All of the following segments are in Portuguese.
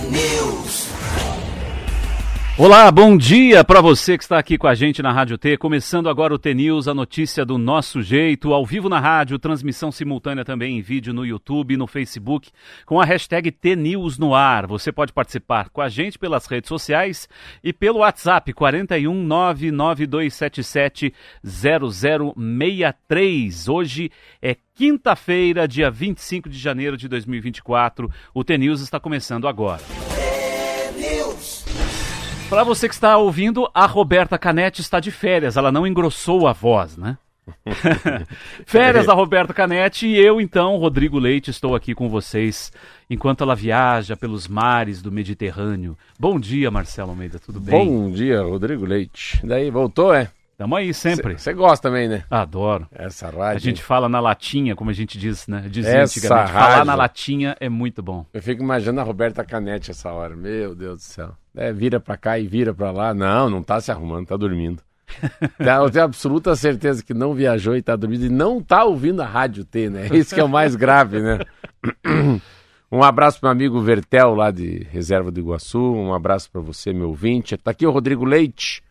News. Olá, bom dia para você que está aqui com a gente na Rádio T. Começando agora o T News, a notícia do nosso jeito, ao vivo na rádio, transmissão simultânea também em vídeo no YouTube e no Facebook, com a hashtag T News no ar. Você pode participar com a gente pelas redes sociais e pelo WhatsApp 41 99277 0063. Hoje é quinta-feira, dia 25 de janeiro de 2024. O T News está começando agora. Para você que está ouvindo, a Roberta Canetti está de férias, ela não engrossou a voz, né? férias da Roberta Canetti e eu, então, Rodrigo Leite, estou aqui com vocês enquanto ela viaja pelos mares do Mediterrâneo. Bom dia, Marcelo Almeida, tudo bem? Bom dia, Rodrigo Leite. Daí, voltou, é? Tamo aí sempre. Você gosta também, né? Adoro. Essa rádio. A gente fala na latinha, como a gente diz, né? Dizia Essa antigamente. rádio. Falar na latinha é muito bom. Eu fico imaginando a Roberta Canete essa hora. Meu Deus do céu. É, vira pra cá e vira pra lá. Não, não tá se arrumando, tá dormindo. Tá, Eu tenho absoluta certeza que não viajou e tá dormindo e não tá ouvindo a Rádio T, né? Isso que é o mais grave, né? Um abraço pro meu amigo Vertel, lá de Reserva do Iguaçu. Um abraço pra você, meu ouvinte. Tá aqui o Rodrigo Leite.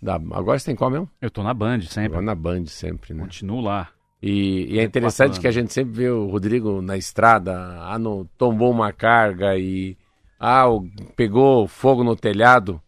Da... Agora você tem qual mesmo? Eu tô na Band sempre. Agora na Band sempre, né? Continuo lá. E, e é interessante que a gente sempre vê o Rodrigo na estrada, ah, não, tombou uma carga e ah, pegou fogo no telhado.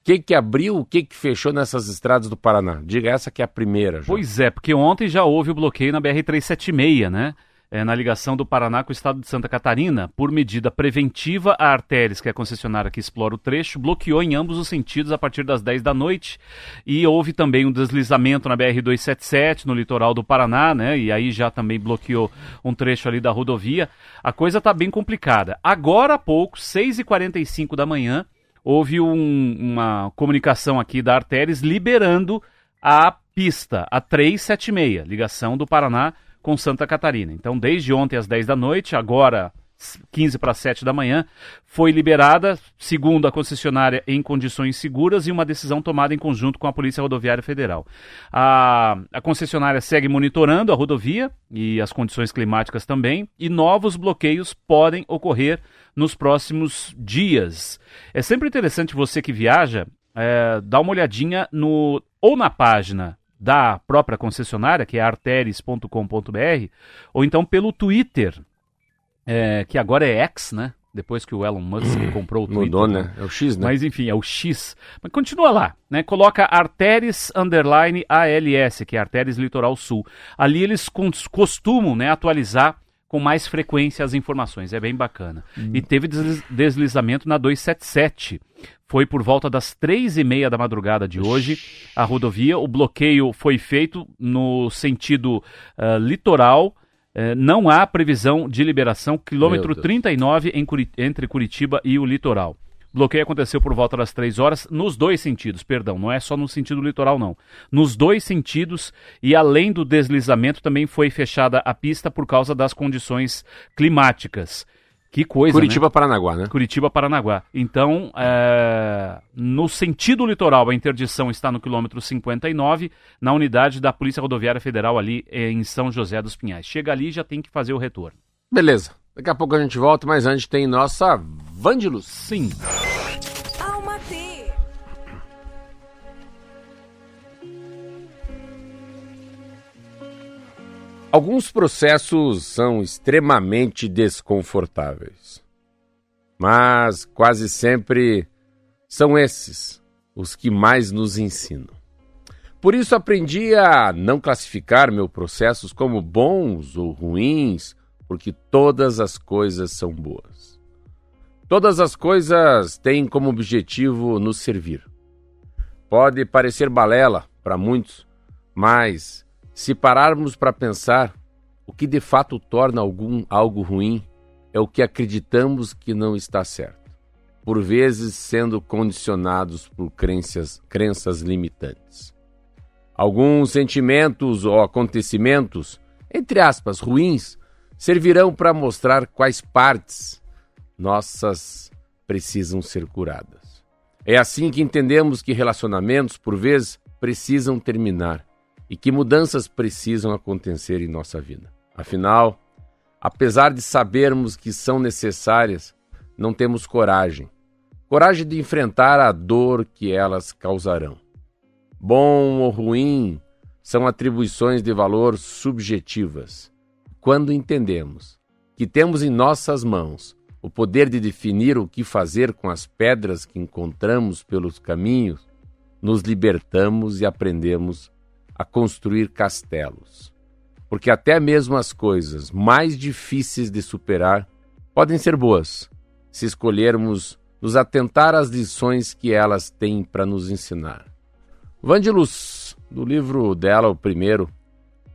O que que abriu, o que que fechou nessas estradas do Paraná? Diga essa que é a primeira. Já. Pois é, porque ontem já houve o bloqueio na BR-376, né? É, na ligação do Paraná com o estado de Santa Catarina, por medida preventiva, a Artéries, que é a concessionária que explora o trecho, bloqueou em ambos os sentidos a partir das 10 da noite. E houve também um deslizamento na BR-277, no litoral do Paraná, né? E aí já também bloqueou um trecho ali da rodovia. A coisa tá bem complicada. Agora há pouco, 6h45 da manhã, houve um- uma comunicação aqui da Artéries liberando a pista, a 376, ligação do Paraná com Santa Catarina. Então, desde ontem às 10 da noite, agora 15 para 7 da manhã, foi liberada, segundo a concessionária, em condições seguras e uma decisão tomada em conjunto com a Polícia Rodoviária Federal. A, a concessionária segue monitorando a rodovia e as condições climáticas também, e novos bloqueios podem ocorrer nos próximos dias. É sempre interessante você que viaja é, dar uma olhadinha no ou na página da própria concessionária, que é arteres.com.br, ou então pelo Twitter, é, que agora é X, né? Depois que o Elon Musk comprou o Twitter. Mudou, né? É o X, né? Mas enfim, é o X. Mas continua lá, né? Coloca Arteres underline ALS, que é Arteres Litoral Sul. Ali eles costumam, né, atualizar com mais frequência as informações. É bem bacana. E teve desliz- deslizamento na 277. Foi por volta das três e meia da madrugada de hoje a rodovia. O bloqueio foi feito no sentido ah, litoral. Eh, não há previsão de liberação. Quilômetro Meu Deus. 39 em Curi- entre Curitiba e o litoral. Bloqueio aconteceu por volta das três horas, nos dois sentidos, perdão, não é só no sentido litoral, não. Nos dois sentidos, e além do deslizamento, também foi fechada a pista por causa das condições climáticas. Que coisa, né? Curitiba, Paranaguá, né? Curitiba, Paranaguá. Então, é, no sentido litoral, a interdição está no quilômetro 59, na unidade da Polícia Rodoviária Federal ali eh, em São José dos Pinhais. Chega ali e já tem que fazer o retorno. Beleza. Daqui a pouco a gente volta, mas antes tem nossa Vandilus. Sim. Alma T. Alguns processos são extremamente desconfortáveis, mas quase sempre são esses os que mais nos ensinam. Por isso aprendi a não classificar meus processos como bons ou ruins, porque todas as coisas são boas. Todas as coisas têm como objetivo nos servir. Pode parecer balela para muitos, mas se pararmos para pensar, o que de fato torna algum algo ruim é o que acreditamos que não está certo, por vezes sendo condicionados por crenças, crenças limitantes. Alguns sentimentos ou acontecimentos, entre aspas, ruins, servirão para mostrar quais partes nossas precisam ser curadas. É assim que entendemos que relacionamentos, por vezes, precisam terminar e que mudanças precisam acontecer em nossa vida. Afinal, apesar de sabermos que são necessárias, não temos coragem. Coragem de enfrentar a dor que elas causarão. Bom ou ruim são atribuições de valor subjetivas. Quando entendemos que temos em nossas mãos o poder de definir o que fazer com as pedras que encontramos pelos caminhos, nos libertamos e aprendemos a construir castelos. Porque até mesmo as coisas mais difíceis de superar podem ser boas, se escolhermos nos atentar às lições que elas têm para nos ensinar. Vandilus, do livro dela, o primeiro,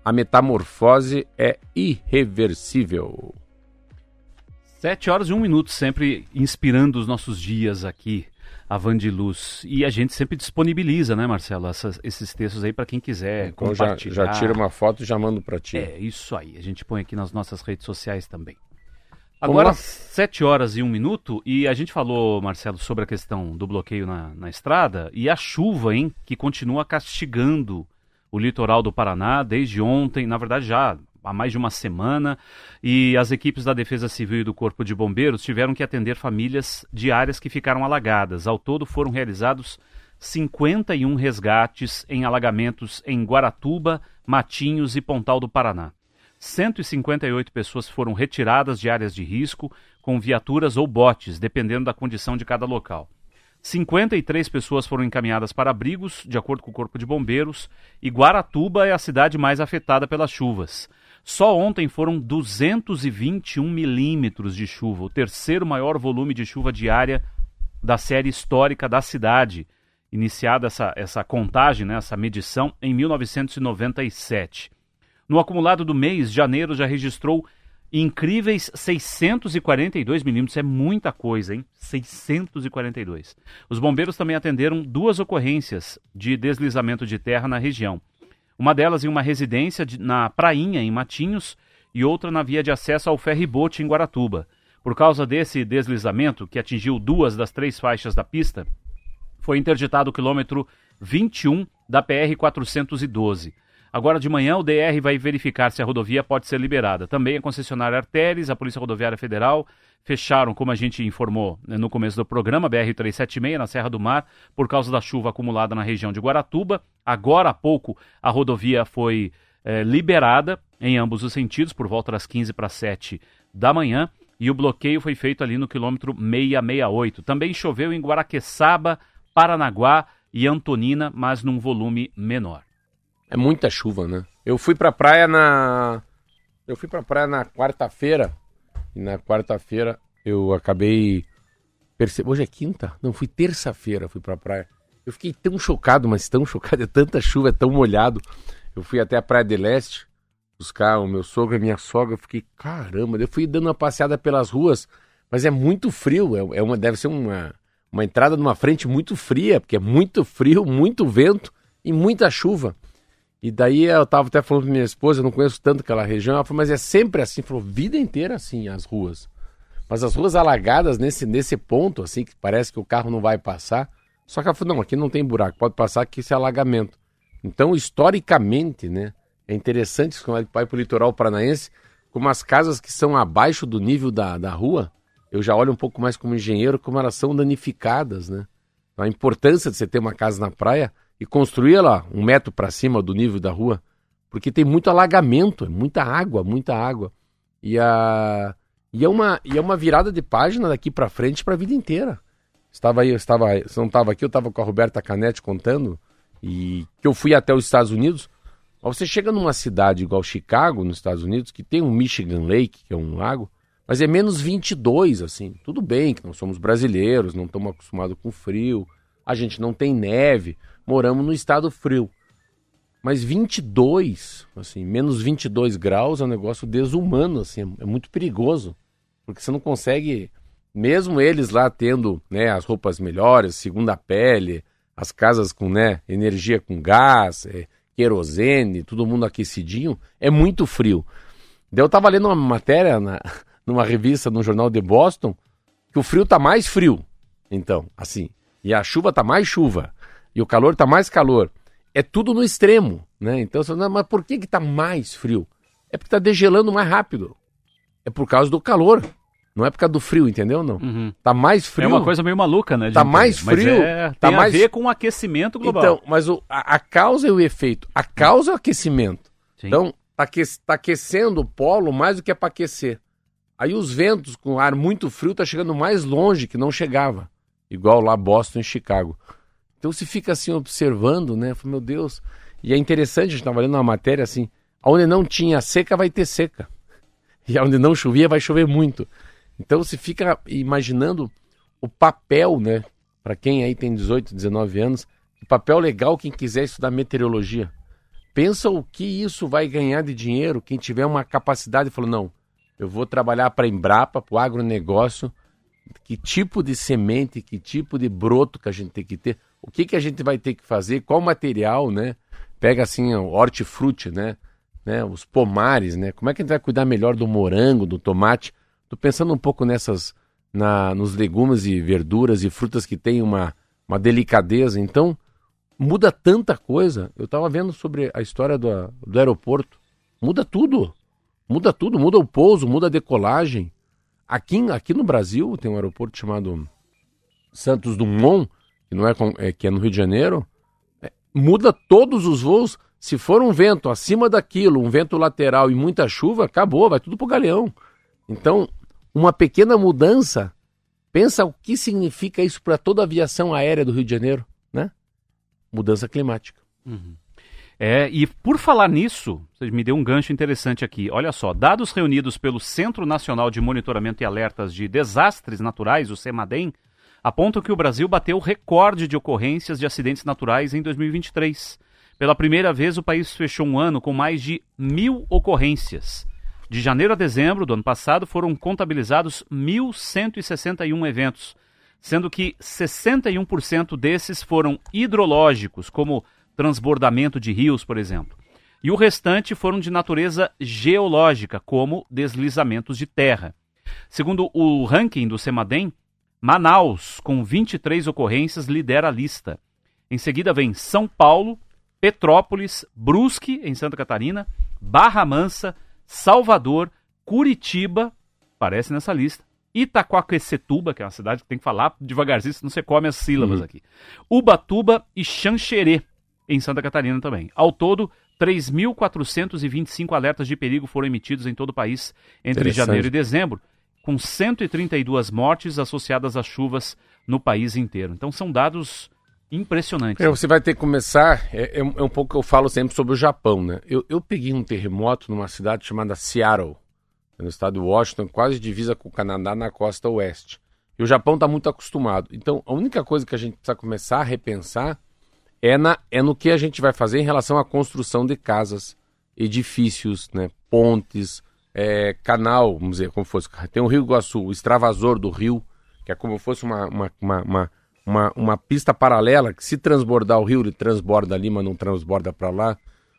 A Metamorfose é Irreversível. Sete horas e um minuto, sempre inspirando os nossos dias aqui, a Vandiluz. E a gente sempre disponibiliza, né, Marcelo, essas, esses textos aí para quem quiser então já, compartilhar. já tira uma foto e já mando para ti. É, isso aí. A gente põe aqui nas nossas redes sociais também. Agora, sete horas e um minuto, e a gente falou, Marcelo, sobre a questão do bloqueio na, na estrada e a chuva, hein, que continua castigando o litoral do Paraná desde ontem, na verdade já há mais de uma semana, e as equipes da Defesa Civil e do Corpo de Bombeiros tiveram que atender famílias de áreas que ficaram alagadas. Ao todo foram realizados 51 resgates em alagamentos em Guaratuba, Matinhos e Pontal do Paraná. 158 pessoas foram retiradas de áreas de risco com viaturas ou botes, dependendo da condição de cada local. 53 pessoas foram encaminhadas para abrigos, de acordo com o Corpo de Bombeiros, e Guaratuba é a cidade mais afetada pelas chuvas. Só ontem foram 221 milímetros de chuva, o terceiro maior volume de chuva diária da série histórica da cidade, iniciada essa, essa contagem, né, essa medição, em 1997. No acumulado do mês, janeiro já registrou incríveis 642 milímetros. É muita coisa, hein? 642. Os bombeiros também atenderam duas ocorrências de deslizamento de terra na região. Uma delas em uma residência de, na Prainha, em Matinhos, e outra na via de acesso ao ferryboat em Guaratuba. Por causa desse deslizamento, que atingiu duas das três faixas da pista, foi interditado o quilômetro 21 da PR 412. Agora de manhã, o DR vai verificar se a rodovia pode ser liberada. Também a concessionária Arteres, a Polícia Rodoviária Federal fecharam, como a gente informou né, no começo do programa, BR-376 na Serra do Mar, por causa da chuva acumulada na região de Guaratuba. Agora há pouco, a rodovia foi eh, liberada em ambos os sentidos, por volta das 15 para 7 da manhã, e o bloqueio foi feito ali no quilômetro 668. Também choveu em Guaraqueçaba, Paranaguá e Antonina, mas num volume menor. É muita chuva, né? Eu fui pra praia na. Eu fui pra praia na quarta-feira. E na quarta-feira eu acabei. Perce... Hoje é quinta? Não, fui terça-feira, fui pra praia. Eu fiquei tão chocado, mas tão chocado, é tanta chuva, é tão molhado. Eu fui até a Praia de Leste buscar o meu sogro e minha sogra. Eu fiquei, caramba, eu fui dando uma passeada pelas ruas, mas é muito frio. É, é uma, deve ser uma, uma entrada numa frente muito fria, porque é muito frio, muito vento e muita chuva. E daí eu tava até falando pra minha esposa, eu não conheço tanto aquela região, ela falou, mas é sempre assim, falou, vida inteira assim as ruas. Mas as ruas alagadas nesse, nesse ponto, assim, que parece que o carro não vai passar. Só que ela falou, não, aqui não tem buraco, pode passar que isso é alagamento. Então, historicamente, né, é interessante quando vai para o litoral paranaense, como as casas que são abaixo do nível da, da rua, eu já olho um pouco mais como engenheiro, como elas são danificadas, né? A importância de você ter uma casa na praia e construir ela um metro para cima do nível da rua, porque tem muito alagamento, é muita água, muita água. E, a, e, é, uma, e é uma virada de página daqui para frente para a vida inteira. Estava aí, eu estava, você não estava aqui, eu estava com a Roberta Canetti contando, e que eu fui até os Estados Unidos. Você chega numa cidade igual Chicago, nos Estados Unidos, que tem um Michigan Lake, que é um lago, mas é menos 22, assim. Tudo bem que nós somos brasileiros, não estamos acostumados com frio, a gente não tem neve, moramos no estado frio. Mas 22, assim, menos 22 graus é um negócio desumano, assim, é muito perigoso. Porque você não consegue, mesmo eles lá tendo né, as roupas melhores, segunda pele, as casas com né, energia com gás, é, querosene, todo mundo aquecidinho, é muito frio. Daí eu tava lendo uma matéria na, numa revista no jornal de Boston que o frio tá mais frio. Então, assim, e a chuva tá mais chuva e o calor está mais calor. É tudo no extremo, né? Então, você mas por que está mais frio? É porque está degelando mais rápido. É por causa do calor. Não é por causa do frio, entendeu? Não. Uhum. Tá mais frio. É uma coisa meio maluca, né? de Tá mais Mas frio, é- tá tem mais- a ver com o aquecimento global. Então, mas o- a, a causa e o efeito. A causa é o aquecimento. Sim. Então, tá, aque- tá aquecendo o polo mais do que é para aquecer. Aí os ventos com ar muito frio tá chegando mais longe que não chegava. Igual lá Boston e Chicago. Então se fica assim observando, né? Fala, Meu Deus. E é interessante, a gente estava lendo uma matéria assim, onde não tinha seca vai ter seca. E onde não chovia vai chover muito. Então se fica imaginando o papel, né? Para quem aí tem 18, 19 anos, o papel legal quem quiser estudar meteorologia. Pensa o que isso vai ganhar de dinheiro quem tiver uma capacidade e falou, não, eu vou trabalhar para a Embrapa, para o agronegócio, que tipo de semente, que tipo de broto que a gente tem que ter, o que, que a gente vai ter que fazer, qual material, né? Pega assim o hortifruti, né? né? Os pomares, né? Como é que a gente vai cuidar melhor do morango, do tomate? Tô pensando um pouco nessas, na, nos legumes e verduras e frutas que têm uma, uma delicadeza. Então, muda tanta coisa. Eu estava vendo sobre a história do, do aeroporto. Muda tudo. Muda tudo. Muda o pouso, muda a decolagem. Aqui, aqui no Brasil tem um aeroporto chamado Santos Dumont, que, não é, com- é, que é no Rio de Janeiro. É, muda todos os voos. Se for um vento acima daquilo, um vento lateral e muita chuva, acabou, vai tudo pro galeão. Então, uma pequena mudança, pensa o que significa isso para toda a aviação aérea do Rio de Janeiro, né? Mudança climática. É, e por falar nisso, você me deu um gancho interessante aqui. Olha só, dados reunidos pelo Centro Nacional de Monitoramento e Alertas de Desastres Naturais, o CEMADEM, apontam que o Brasil bateu recorde de ocorrências de acidentes naturais em 2023. Pela primeira vez, o país fechou um ano com mais de mil ocorrências. De janeiro a dezembro do ano passado, foram contabilizados 1.161 eventos, sendo que 61% desses foram hidrológicos, como transbordamento de rios, por exemplo. E o restante foram de natureza geológica, como deslizamentos de terra. Segundo o ranking do CEMADEM, Manaus, com 23 ocorrências, lidera a lista. Em seguida vem São Paulo, Petrópolis, Brusque, em Santa Catarina, Barra Mansa, Salvador, Curitiba, aparece nessa lista, Itaquaquecetuba, que é uma cidade que tem que falar devagarzinho, senão você come as sílabas aqui. Ubatuba e Xanxerê, em Santa Catarina também. Ao todo, 3.425 alertas de perigo foram emitidos em todo o país entre janeiro e dezembro, com 132 mortes associadas a chuvas no país inteiro. Então são dados impressionantes. É, você vai ter que começar. É, é um é um pouco que eu falo sempre sobre o Japão, né? Eu, eu peguei um terremoto numa cidade chamada Seattle, no estado de Washington, quase divisa com o Canadá na costa oeste. E o Japão está muito acostumado. Então, a única coisa que a gente precisa começar a repensar é, na, é no que a gente vai fazer em relação à construção de casas, edifícios, né? pontes, é, canal, vamos dizer, como fosse. Tem o Rio Iguaçu, o extravasor do rio, que é como fosse uma, uma, uma, uma, uma, pista paralela que se transbordar o rio, ele transborda ali, mas não transborda para lá.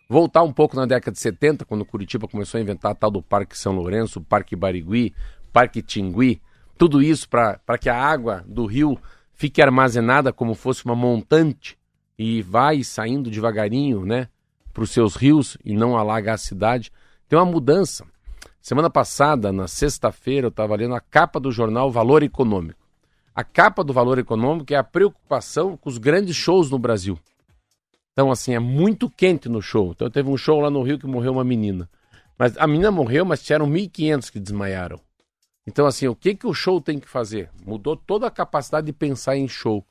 Voltar um pouco na década de 70, quando Curitiba começou a inventar a tal do Parque São Lourenço, Parque Barigui, Parque Tingui, tudo isso para que a água do rio fique armazenada como fosse uma montante e vai saindo devagarinho, né, para os seus rios e não alaga a cidade. Tem uma mudança. Semana passada, na sexta-feira, eu estava lendo a capa do jornal Valor Econômico. A capa do Valor Econômico é a preocupação com os grandes shows no Brasil. Então, assim, é muito quente no show. Então, teve um show lá no Rio que morreu uma menina. Mas a menina morreu, mas tiveram 1.500 que desmaiaram. Então, assim, o que, que o show tem que fazer? Mudou toda a capacidade de pensar em show.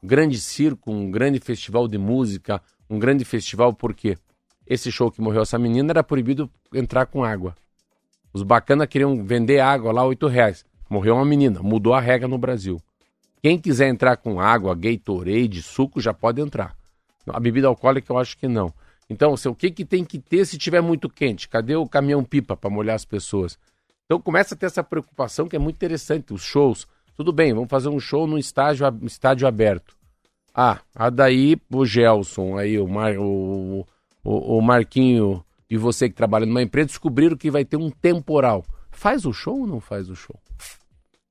Um grande circo, um grande festival de música, um grande festival, por quê? Esse show que morreu essa menina era proibido entrar com água. Os bacanas queriam vender água lá, 8 reais. Morreu uma menina, mudou a regra no Brasil. Quem quiser entrar com água, Gatorade, suco, já pode entrar. A bebida alcoólica eu acho que não. Então, assim, o que, que tem que ter se tiver muito quente? Cadê o caminhão-pipa para molhar as pessoas? Então começa a ter essa preocupação que é muito interessante. Os shows. Tudo bem, vamos fazer um show num estádio, estádio aberto. Ah, a daí o Gelson, aí o, Mar, o, o, o Marquinho e você que trabalha numa empresa descobriram que vai ter um temporal. Faz o show ou não faz o show?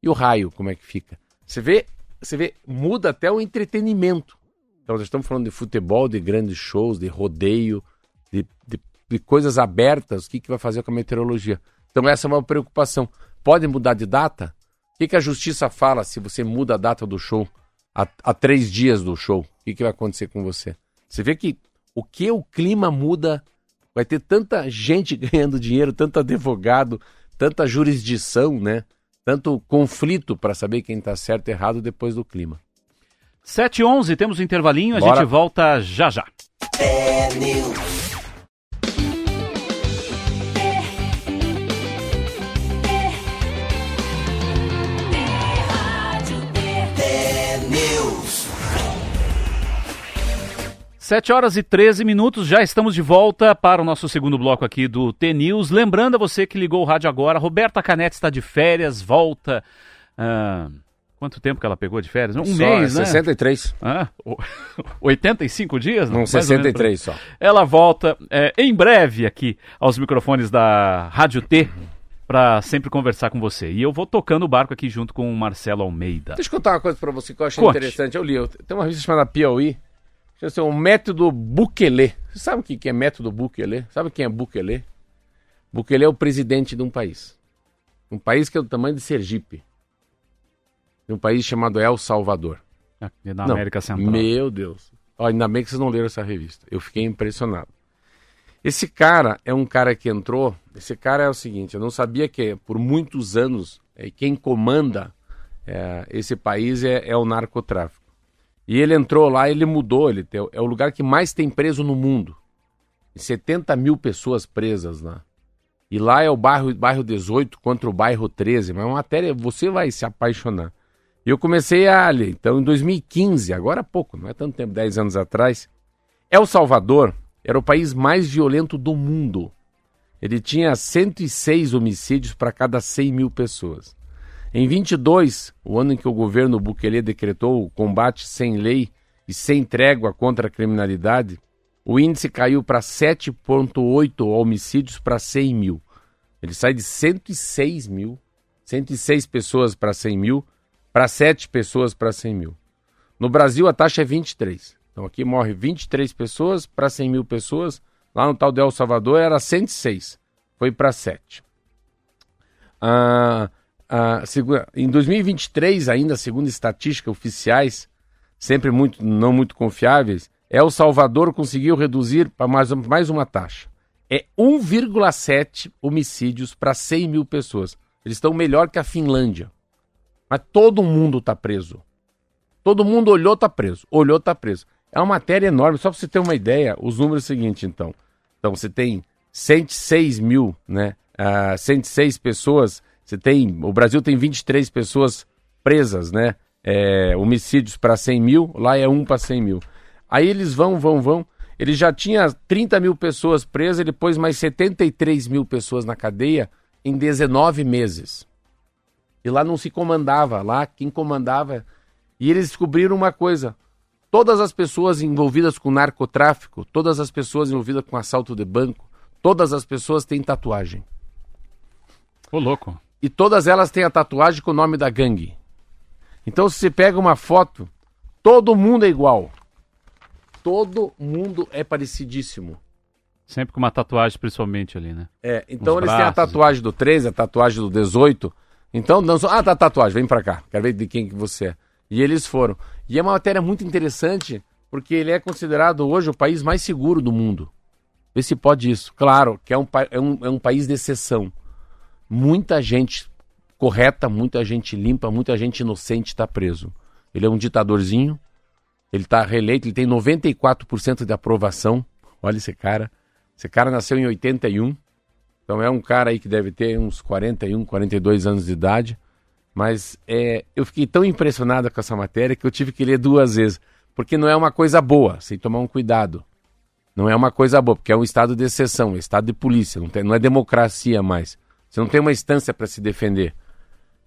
E o raio, como é que fica? Você vê, você vê, muda até o entretenimento. Então, nós estamos falando de futebol, de grandes shows, de rodeio, de, de, de coisas abertas. O que, que vai fazer com a meteorologia? Então, essa é uma preocupação. Pode mudar de data? que, que a justiça fala se você muda a data do show a, a três dias do show? O que, que vai acontecer com você? Você vê que o que o clima muda, vai ter tanta gente ganhando dinheiro, tanto advogado, tanta jurisdição, né? Tanto conflito para saber quem está certo e errado depois do clima. 7 e 11 temos um intervalinho, a Bora. gente volta já já. Sete horas e 13 minutos, já estamos de volta para o nosso segundo bloco aqui do T-News. Lembrando a você que ligou o rádio agora, Roberta Canete está de férias, volta. ah, quanto tempo que ela pegou de férias? Um Só mês, né? 63. Ah, o- 85 dias? Não, Mais ou menos por aí. 63 só. Ela volta é, em breve aqui aos microfones da Rádio T para sempre conversar com você. E eu vou tocando o barco aqui junto com o Marcelo Almeida. Deixa eu contar uma coisa pra você que eu achei Conte. interessante. Eu li, eu- tem uma revista chamada Piauí, chama assim, o método Bukele. Você sabe o que é método Bukele? Sabe quem é Bukele? Bukele é o presidente de um país. Um país que é do tamanho de Sergipe. De um país chamado El Salvador. Aqui na Não, América Central. Meu Deus. Ó, ainda bem que vocês não leram essa revista. Eu fiquei impressionado. Esse cara é um cara que entrou. Esse cara é o seguinte: eu não sabia que por muitos anos é, quem comanda é, esse país é, é o narcotráfico. E ele entrou lá, ele mudou. Ele tem- é o lugar que mais tem preso no mundo. 70 mil pessoas presas lá. E lá é o bairro, bairro 18 contra o bairro 13. Mas é uma matéria, você vai se apaixonar. E eu comecei a ler. Então, em 2015, agora há pouco, não é tanto tempo, 10 anos atrás, El Salvador era o país mais violento do mundo. Ele tinha 106 homicídios para cada 100 mil pessoas. Em 22, o ano em que o governo Bukele decretou o combate sem lei e sem trégua contra a criminalidade, o índice caiu para 7,8 homicídios para 100 mil. Ele sai de 106 mil, 106 pessoas para 100 mil, para 7 pessoas para 100 mil. No Brasil, a taxa é 23. Então aqui morre 23 pessoas para 100 mil pessoas. Lá no tal de El Salvador era 106. Foi para 7. Ah, em 2023, ainda segundo estatísticas oficiais, sempre muito, não muito confiáveis, El Salvador conseguiu reduzir para mais, mais uma taxa. É 1,7 homicídios para 100 mil pessoas. Eles estão melhor que a Finlândia. Mas todo mundo está preso. Todo mundo olhou, está preso. Olhou, está preso. É uma matéria enorme. Só para você ter uma ideia, os números são seguinte, então. Então, você tem 106 mil, né? Ah, 106 pessoas. Você tem... O Brasil tem 23 pessoas presas, né? É, homicídios para 100 mil. Lá é 1 para 100 mil. Aí eles vão, vão, vão. Ele já tinha 30 mil pessoas presas, ele pôs mais 73 mil pessoas na cadeia em 19 meses. E lá não se comandava, lá quem comandava. E eles descobriram uma coisa: todas as pessoas envolvidas com narcotráfico, todas as pessoas envolvidas com assalto de banco, todas as pessoas têm tatuagem. Ô, louco. E todas elas têm a tatuagem com o nome da gangue. Então, se você pega uma foto, todo mundo é igual. Todo mundo é parecidíssimo. Sempre com uma tatuagem, principalmente ali, né? É, então eles têm a braços. tatuagem do 13, a tatuagem do 18. Então, não só, ah, tá tatuagem, vem pra cá, quero ver de quem que você é. E eles foram. E é uma matéria muito interessante, porque ele é considerado hoje o país mais seguro do mundo. Vê se pode isso. Claro que é um, é um, é um país de exceção. Muita gente correta, muita gente limpa, muita gente inocente está preso. Ele é um ditadorzinho, ele está reeleito, ele tem 94% de aprovação. Olha esse cara. Esse cara nasceu em 81. Então é um cara aí que deve ter uns 41, 42 anos de idade. Mas é, eu fiquei tão impressionado com essa matéria que eu tive que ler duas vezes. Porque não é uma coisa boa, sem tomar um cuidado. Não é uma coisa boa, porque é um estado de exceção, é estado de polícia, não, tem- não é democracia mais. Você não tem uma instância para se defender.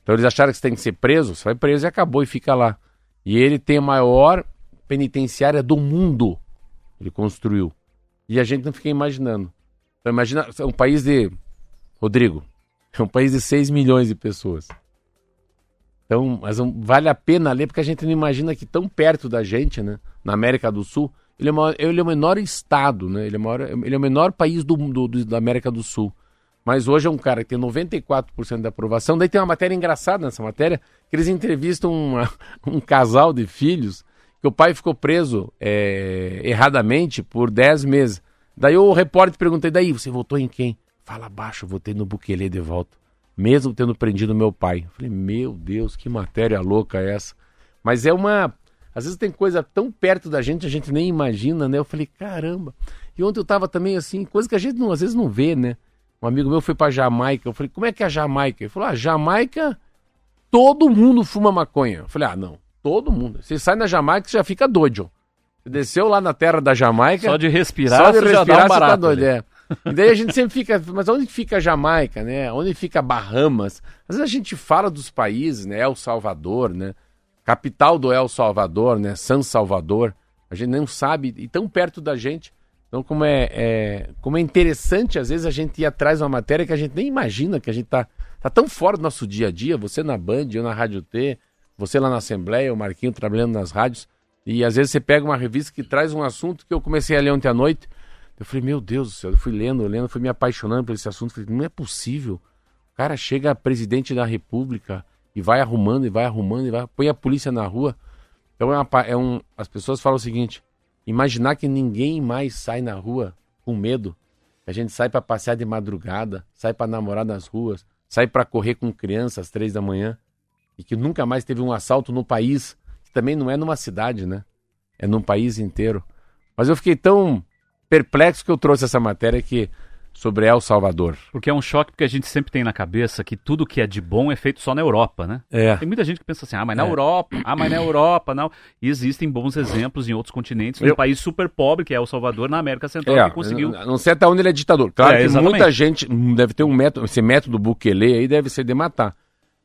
Então eles acharam que você tem que ser preso, você vai preso e acabou e fica lá. E ele tem a maior penitenciária do mundo. Ele construiu. E a gente não fica imaginando. Então imagina, é um país de. Rodrigo, é um país de 6 milhões de pessoas. Então, mas vale a pena ler, porque a gente não imagina que tão perto da gente, né? Na América do Sul, ele é, maior- ele é o menor estado, né? Ele é, maior, ele é o menor país do, do- do- da América do Sul. Mas hoje é um cara que tem 94% da aprovação. Daí tem uma matéria engraçada nessa matéria, que eles entrevistam uma- um casal de filhos que o pai ficou preso é, erradamente por 10 meses. Daí o repórter pergunta, daí, você votou em quem? Fala baixo, votei no Bukele de volta. Mesmo tendo prendido meu pai. Eu falei, meu Deus, que matéria louca é essa? Mas é uma... Às vezes tem coisa tão perto da gente, a gente nem imagina, né? Eu falei, caramba. E ontem eu tava também assim, coisa que a gente não, às vezes não vê, né? Um amigo meu foi pra Jamaica. Eu falei, como é que é a Jamaica? Ele falou, ah, Jamaica, todo mundo fuma maconha. Eu falei, ah, não, todo mundo. Você sai na Jamaica, você já fica doido. Você desceu lá na terra da Jamaica. Só de respirar, Só de você já respirar, dá um você tá barato. doido, ali. é. E daí a gente sempre fica, mas onde fica a Jamaica, né? Onde fica Bahamas? Às vezes a gente fala dos países, né? El Salvador, né? Capital do El Salvador, né? San Salvador. A gente não sabe, e tão perto da gente. Então, como é, é- como é interessante, às vezes, a gente ir atrás de uma matéria que a gente nem imagina que a gente tá, tá tão fora do nosso dia a dia. Você na Band, eu na Rádio T, você lá na Assembleia, o Marquinho trabalhando nas rádios. E às vezes você pega uma revista que traz um assunto que eu comecei a ler ontem à noite. Eu falei, meu Deus do céu, eu fui lendo, lendo, fui me apaixonando por esse assunto. Falei, não é possível. O cara chega presidente da República e vai arrumando, e vai arrumando, e vai, põe a polícia na rua. Então é, uma é um. As pessoas falam o seguinte: imaginar que ninguém mais sai na rua com medo. A gente sai para passear de madrugada, sai para namorar nas ruas, sai para correr com crianças às três da manhã e que nunca mais teve um assalto no país, que também não é numa cidade, né? É num país inteiro. Mas eu fiquei tão perplexo que eu trouxe essa matéria que sobre El Salvador. Porque é um choque porque a gente sempre tem na cabeça que tudo que é de bom é feito só na Europa, né? É. Tem muita gente que pensa assim, ah, mas na É. Europa, ah, mas na Europa, não. E existem bons exemplos em outros continentes. Um Eu- país super pobre, que é El Salvador, na América Central, É, que conseguiu. não sei até onde ele é ditador. Claro É, que muita gente hum, deve ter um método, esse método Bukele aí deve ser de matar.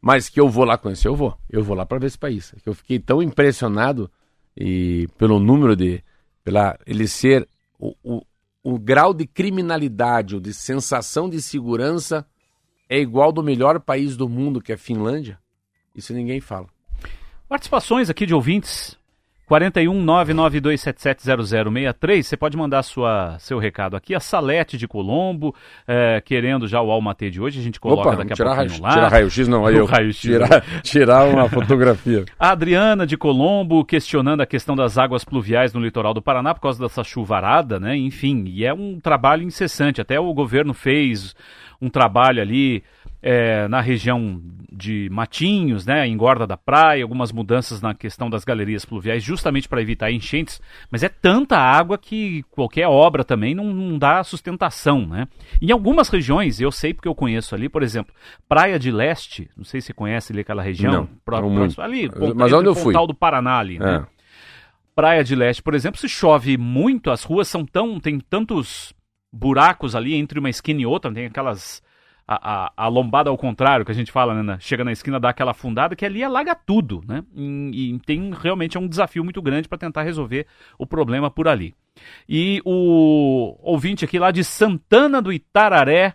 Mas que eu vou lá conhecer, eu vou. Eu vou lá para ver esse país. É que eu fiquei tão impressionado e pelo número de, pela ele ser o, o, o grau de criminalidade, ou de sensação de segurança é igual do melhor país do mundo, que é a Finlândia. Isso ninguém fala. Participações aqui de ouvintes. 41 992770063. Você pode mandar sua, seu recado aqui. A Salete de Colombo, eh, querendo já o Almatê de hoje. A gente coloca daqui a tirar pouquinho raio, lá. tirar raio-x não, aí eu raio-x. tirar, tirar uma fotografia. A Adriana de Colombo questionando a questão das águas pluviais no litoral do Paraná por causa dessa chuvarada, né? Enfim, e é um trabalho incessante. Até o governo fez um trabalho ali é, na região de Matinhos, né? Engorda da praia, algumas mudanças na questão das galerias pluviais, justamente para evitar enchentes. Mas é tanta água que qualquer obra também não, não dá sustentação, né? Em algumas regiões, eu sei porque eu conheço ali, por exemplo, Praia de Leste, não sei se você conhece ali aquela região, Não, não próximo- ali, Mas entre onde eu fui? Pontal do Paraná ali, né? É. Praia de Leste, por exemplo, se chove muito, as ruas são tão. tem tantos buracos ali entre uma esquina e outra, tem aquelas. A, a, a lombada ao contrário, que a gente fala, né? Chega na esquina, dá aquela afundada, que ali alaga tudo, né? E, e tem realmente é um desafio muito grande para tentar resolver o problema por ali. E o ouvinte aqui lá de Santana do Itararé,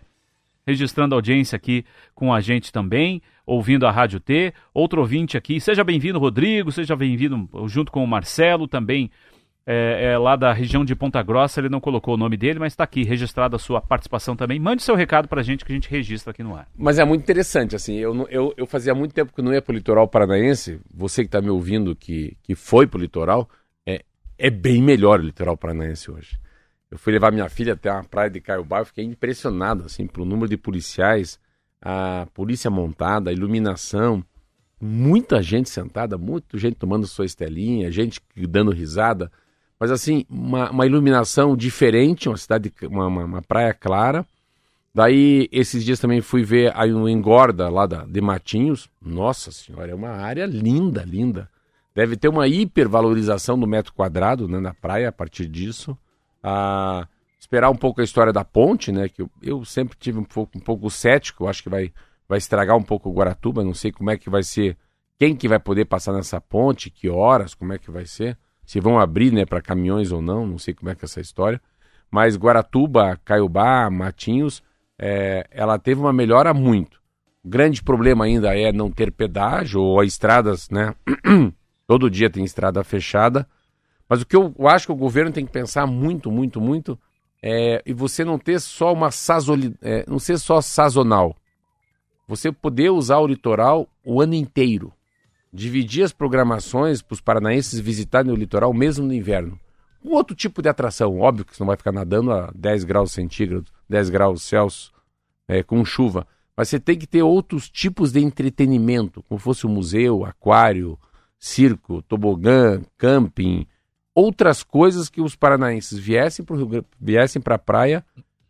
registrando audiência aqui com a gente também, ouvindo a Rádio T. Outro ouvinte aqui, seja bem-vindo, Rodrigo, seja bem-vindo junto com o Marcelo, também é, é lá da região de Ponta Grossa, ele não colocou o nome dele, mas está aqui registrada a sua participação também. Mande seu recado para a gente que a gente registra aqui no ar. Mas é muito interessante, assim, eu, eu, eu fazia muito tempo que não ia pro litoral paranaense, você que está me ouvindo que, que foi pro litoral, é, é bem melhor o litoral paranaense hoje. Eu fui levar minha filha até a praia de Caiobá, eu fiquei impressionado, assim, pelo número de policiais, a polícia montada, a iluminação, muita gente sentada, muita gente tomando sua estelinha, gente dando risada, mas assim, uma, uma iluminação diferente, uma cidade, uma, uma, uma praia clara, Daí, esses dias também fui ver um engorda lá da, de Matinhos. Nossa senhora, é uma área linda, linda. Deve ter uma hipervalorização do metro quadrado né, na praia a partir disso. Ah, esperar um pouco a história da ponte, né? Que eu, eu sempre tive um pouco, um pouco cético, acho que vai, vai estragar um pouco o Guaratuba, não sei como é que vai ser, quem que vai poder passar nessa ponte, que horas, como é que vai ser, se vão abrir né, para caminhões ou não, não sei como é que é essa história. Mas Guaratuba, Caiobá, Matinhos, é, ela teve uma melhora muito. O grande problema ainda é não ter pedágio ou as estradas, né? Todo dia tem estrada fechada. Mas o que eu, eu acho que o governo tem que pensar muito, muito, muito é, e você não ter só uma sazoli, é, não ser só sazonal. Você poder usar o litoral o ano inteiro. Dividir as programações para os paranaenses visitarem o litoral mesmo no inverno. Um outro tipo de atração, óbvio que você não vai ficar nadando a 10 graus centígrados, 10 graus Celsius, é, com chuva. Mas você tem que ter outros tipos de entretenimento, como fosse um museu, aquário, circo, tobogã, camping, outras coisas que os paranaenses viessem para viessem a praia,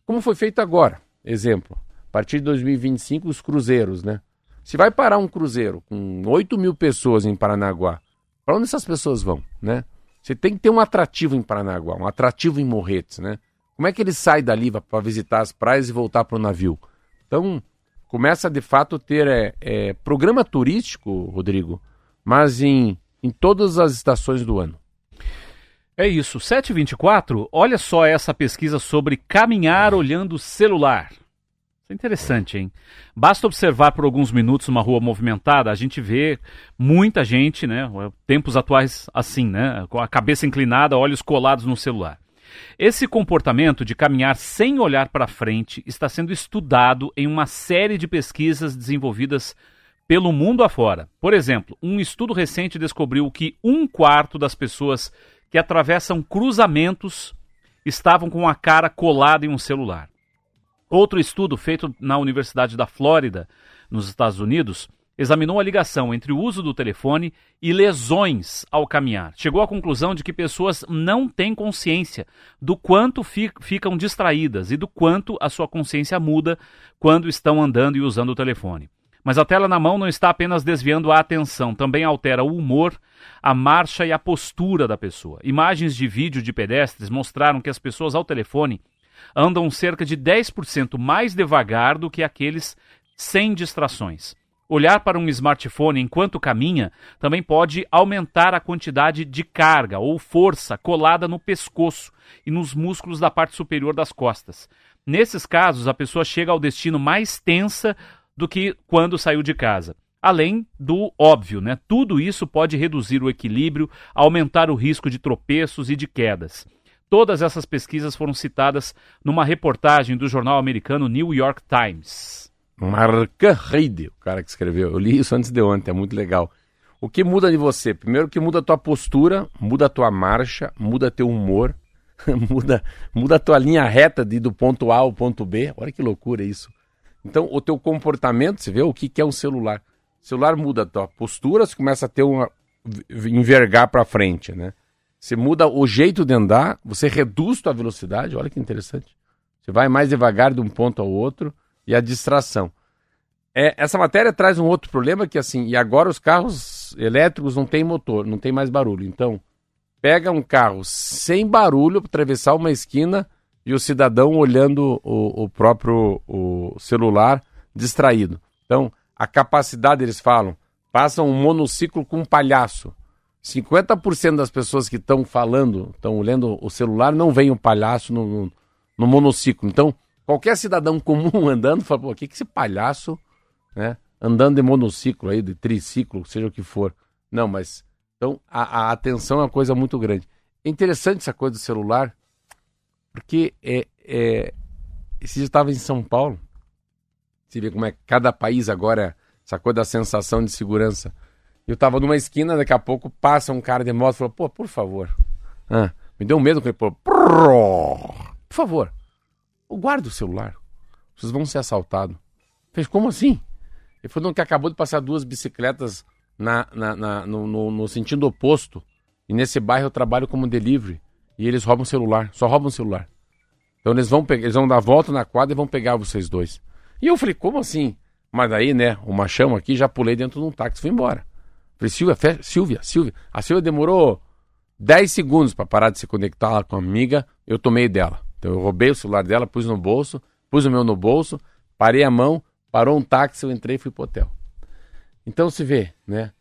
como foi feito agora. Exemplo, a partir de 2025, os cruzeiros, né? Se vai parar um cruzeiro com 8 mil pessoas em Paranaguá, para onde essas pessoas vão, né? Você tem que ter um atrativo em Paranaguá, um atrativo em Morretes, né? Como é que ele sai dali para visitar as praias e voltar para o navio? Então, começa de fato a ter é, é, programa turístico, Rodrigo, mas em, em todas as estações do ano. É isso. 724, olha só essa pesquisa sobre caminhar olhando o celular. Isso é interessante, hein? Basta observar por alguns minutos uma rua movimentada, a gente vê muita gente, né? Tempos atuais assim, né? Com a cabeça inclinada, olhos colados no celular. Esse comportamento de caminhar sem olhar para frente está sendo estudado em uma série de pesquisas desenvolvidas pelo mundo afora. Por exemplo, um estudo recente descobriu que um quarto das pessoas que atravessam cruzamentos estavam com a cara colada em um celular. Outro estudo feito na Universidade da Flórida, nos Estados Unidos, examinou a ligação entre o uso do telefone e lesões ao caminhar. Chegou à conclusão de que pessoas não têm consciência do quanto fi ficam distraídas e do quanto a sua consciência muda quando estão andando e usando o telefone. Mas a tela na mão não está apenas desviando a atenção, também altera o humor, a marcha e a postura da pessoa. Imagens de vídeo de pedestres mostraram que as pessoas ao telefone andam cerca de 10% mais devagar do que aqueles sem distrações. Olhar para um smartphone enquanto caminha também pode aumentar a quantidade de carga ou força colada no pescoço e nos músculos da parte superior das costas. Nesses casos, a pessoa chega ao destino mais tensa do que quando saiu de casa. Além do óbvio, né? Tudo isso pode reduzir o equilíbrio, aumentar o risco de tropeços e de quedas. Todas essas pesquisas foram citadas numa reportagem do jornal americano New York Times. Marca Heide, o cara que escreveu. Eu li isso antes de ontem, é muito legal. O que muda de você? Primeiro que muda a tua postura, muda a tua marcha, muda teu humor, muda, muda a tua linha reta de do ponto A ao ponto B. Olha que loucura isso. Então, o teu comportamento, você vê o que, que é um celular. O celular muda a tua postura, você começa a ter uma envergar para frente, né? Você muda o jeito de andar, você reduz tua velocidade, olha que interessante. Você vai mais devagar de um ponto ao outro e a distração. É, essa matéria traz um outro problema que assim, e agora os carros elétricos não tem motor, não tem mais barulho. Então, pega um carro sem barulho para atravessar uma esquina e o cidadão olhando o, o próprio o celular distraído. Então, a capacidade, eles falam, passa um monociclo com um palhaço. 50% das pessoas que estão falando, estão olhando o celular, não veem o um palhaço no, no, no monociclo. Então, Qualquer cidadão comum andando fala, pô, o que, esse palhaço, né? Andando de monociclo aí, de triciclo, seja o que for. Não, mas. Então, a, a atenção é uma coisa muito grande. É interessante essa coisa do celular, porque é, é, estava em São Paulo. Você vê como é que cada país agora, essa coisa da sensação de segurança. Eu estava numa esquina, daqui a pouco passa um cara de moto e falou, pô, por favor. Ah, me deu medo que ele falou, por favor guarda o celular. Vocês vão ser assaltados. Fez como assim? Ele falou que acabou de passar duas bicicletas na, na, na no, no, no, sentido oposto. E nesse bairro eu trabalho como delivery. E eles roubam o celular. Só roubam o celular. Então eles vão, eles vão dar volta na quadra e vão pegar vocês dois. E eu falei, como assim? Mas daí, né, o machão aqui, já pulei dentro de um táxi e fui embora. Falei, Silvia, fe... Silvia, Silvia. A Silvia demorou 10 segundos para parar de se conectar com a amiga. Eu tomei dela. Então eu roubei o celular dela, pus no bolso, pus o meu no bolso, parei a mão, parou um táxi, eu entrei e fui pro hotel. Então se vê, né?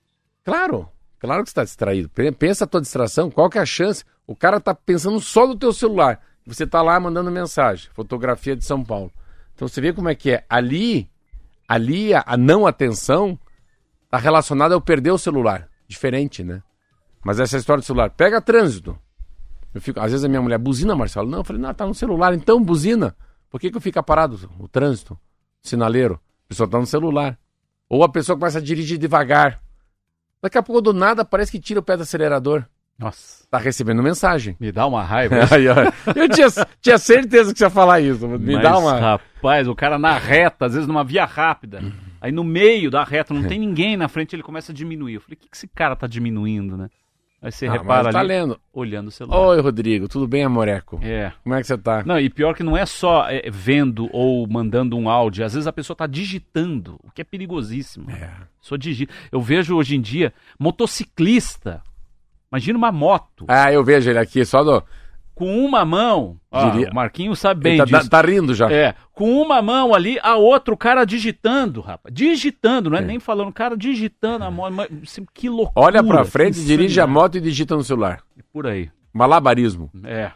Claro, claro que está distraído. Pensa a tua distração, qual que é a chance? O cara tá pensando só no teu celular. Você tá lá mandando mensagem, fotografia de São Paulo. Então você vê como é que é. Ali, ali a, a não atenção está relacionada ao perder o celular. Diferente, né? Mas essa história do celular. Pega trânsito. Eu fico, às vezes a minha mulher, buzina, Marcelo? Não, eu falei, não, tá no celular, então buzina. Por que, que eu fico parado? O trânsito, sinaleiro, a pessoa tá no celular. Ou a pessoa começa a dirigir devagar. Daqui a pouco, do nada, parece que tira o pé do acelerador. Nossa, Tá recebendo mensagem. me dá uma raiva. Eu tinha, tinha certeza que você ia falar isso. Me Mas, dá uma. Rapaz, o cara na reta, às vezes numa via rápida. Aí no meio da reta, não tem ninguém na frente, ele começa a diminuir. Eu falei, o que, que esse cara tá diminuindo, né? Aí você Ah, repara tá ali, lendo. olhando o celular. Oi, Rodrigo, tudo bem, amoreco? É. Como é que você tá? Não, e pior que não é só é, vendo ou mandando um áudio. Às vezes a pessoa tá digitando, o que é perigosíssimo. É. Só digita. Eu vejo hoje em dia motociclista. Imagina uma moto. Ah, eu vejo ele aqui, só do. Com uma mão. Ah, Diria- o Marquinhos sabe bem Ele tá, disso. tá rindo já. É, com uma mão ali, a outra, o cara digitando, rapaz. Digitando, não é, É. nem falando, o cara digitando a moto. mas, assim, Que loucura. Olha pra frente, dirige a insanidade. moto e digita no celular. Por aí. Malabarismo. É.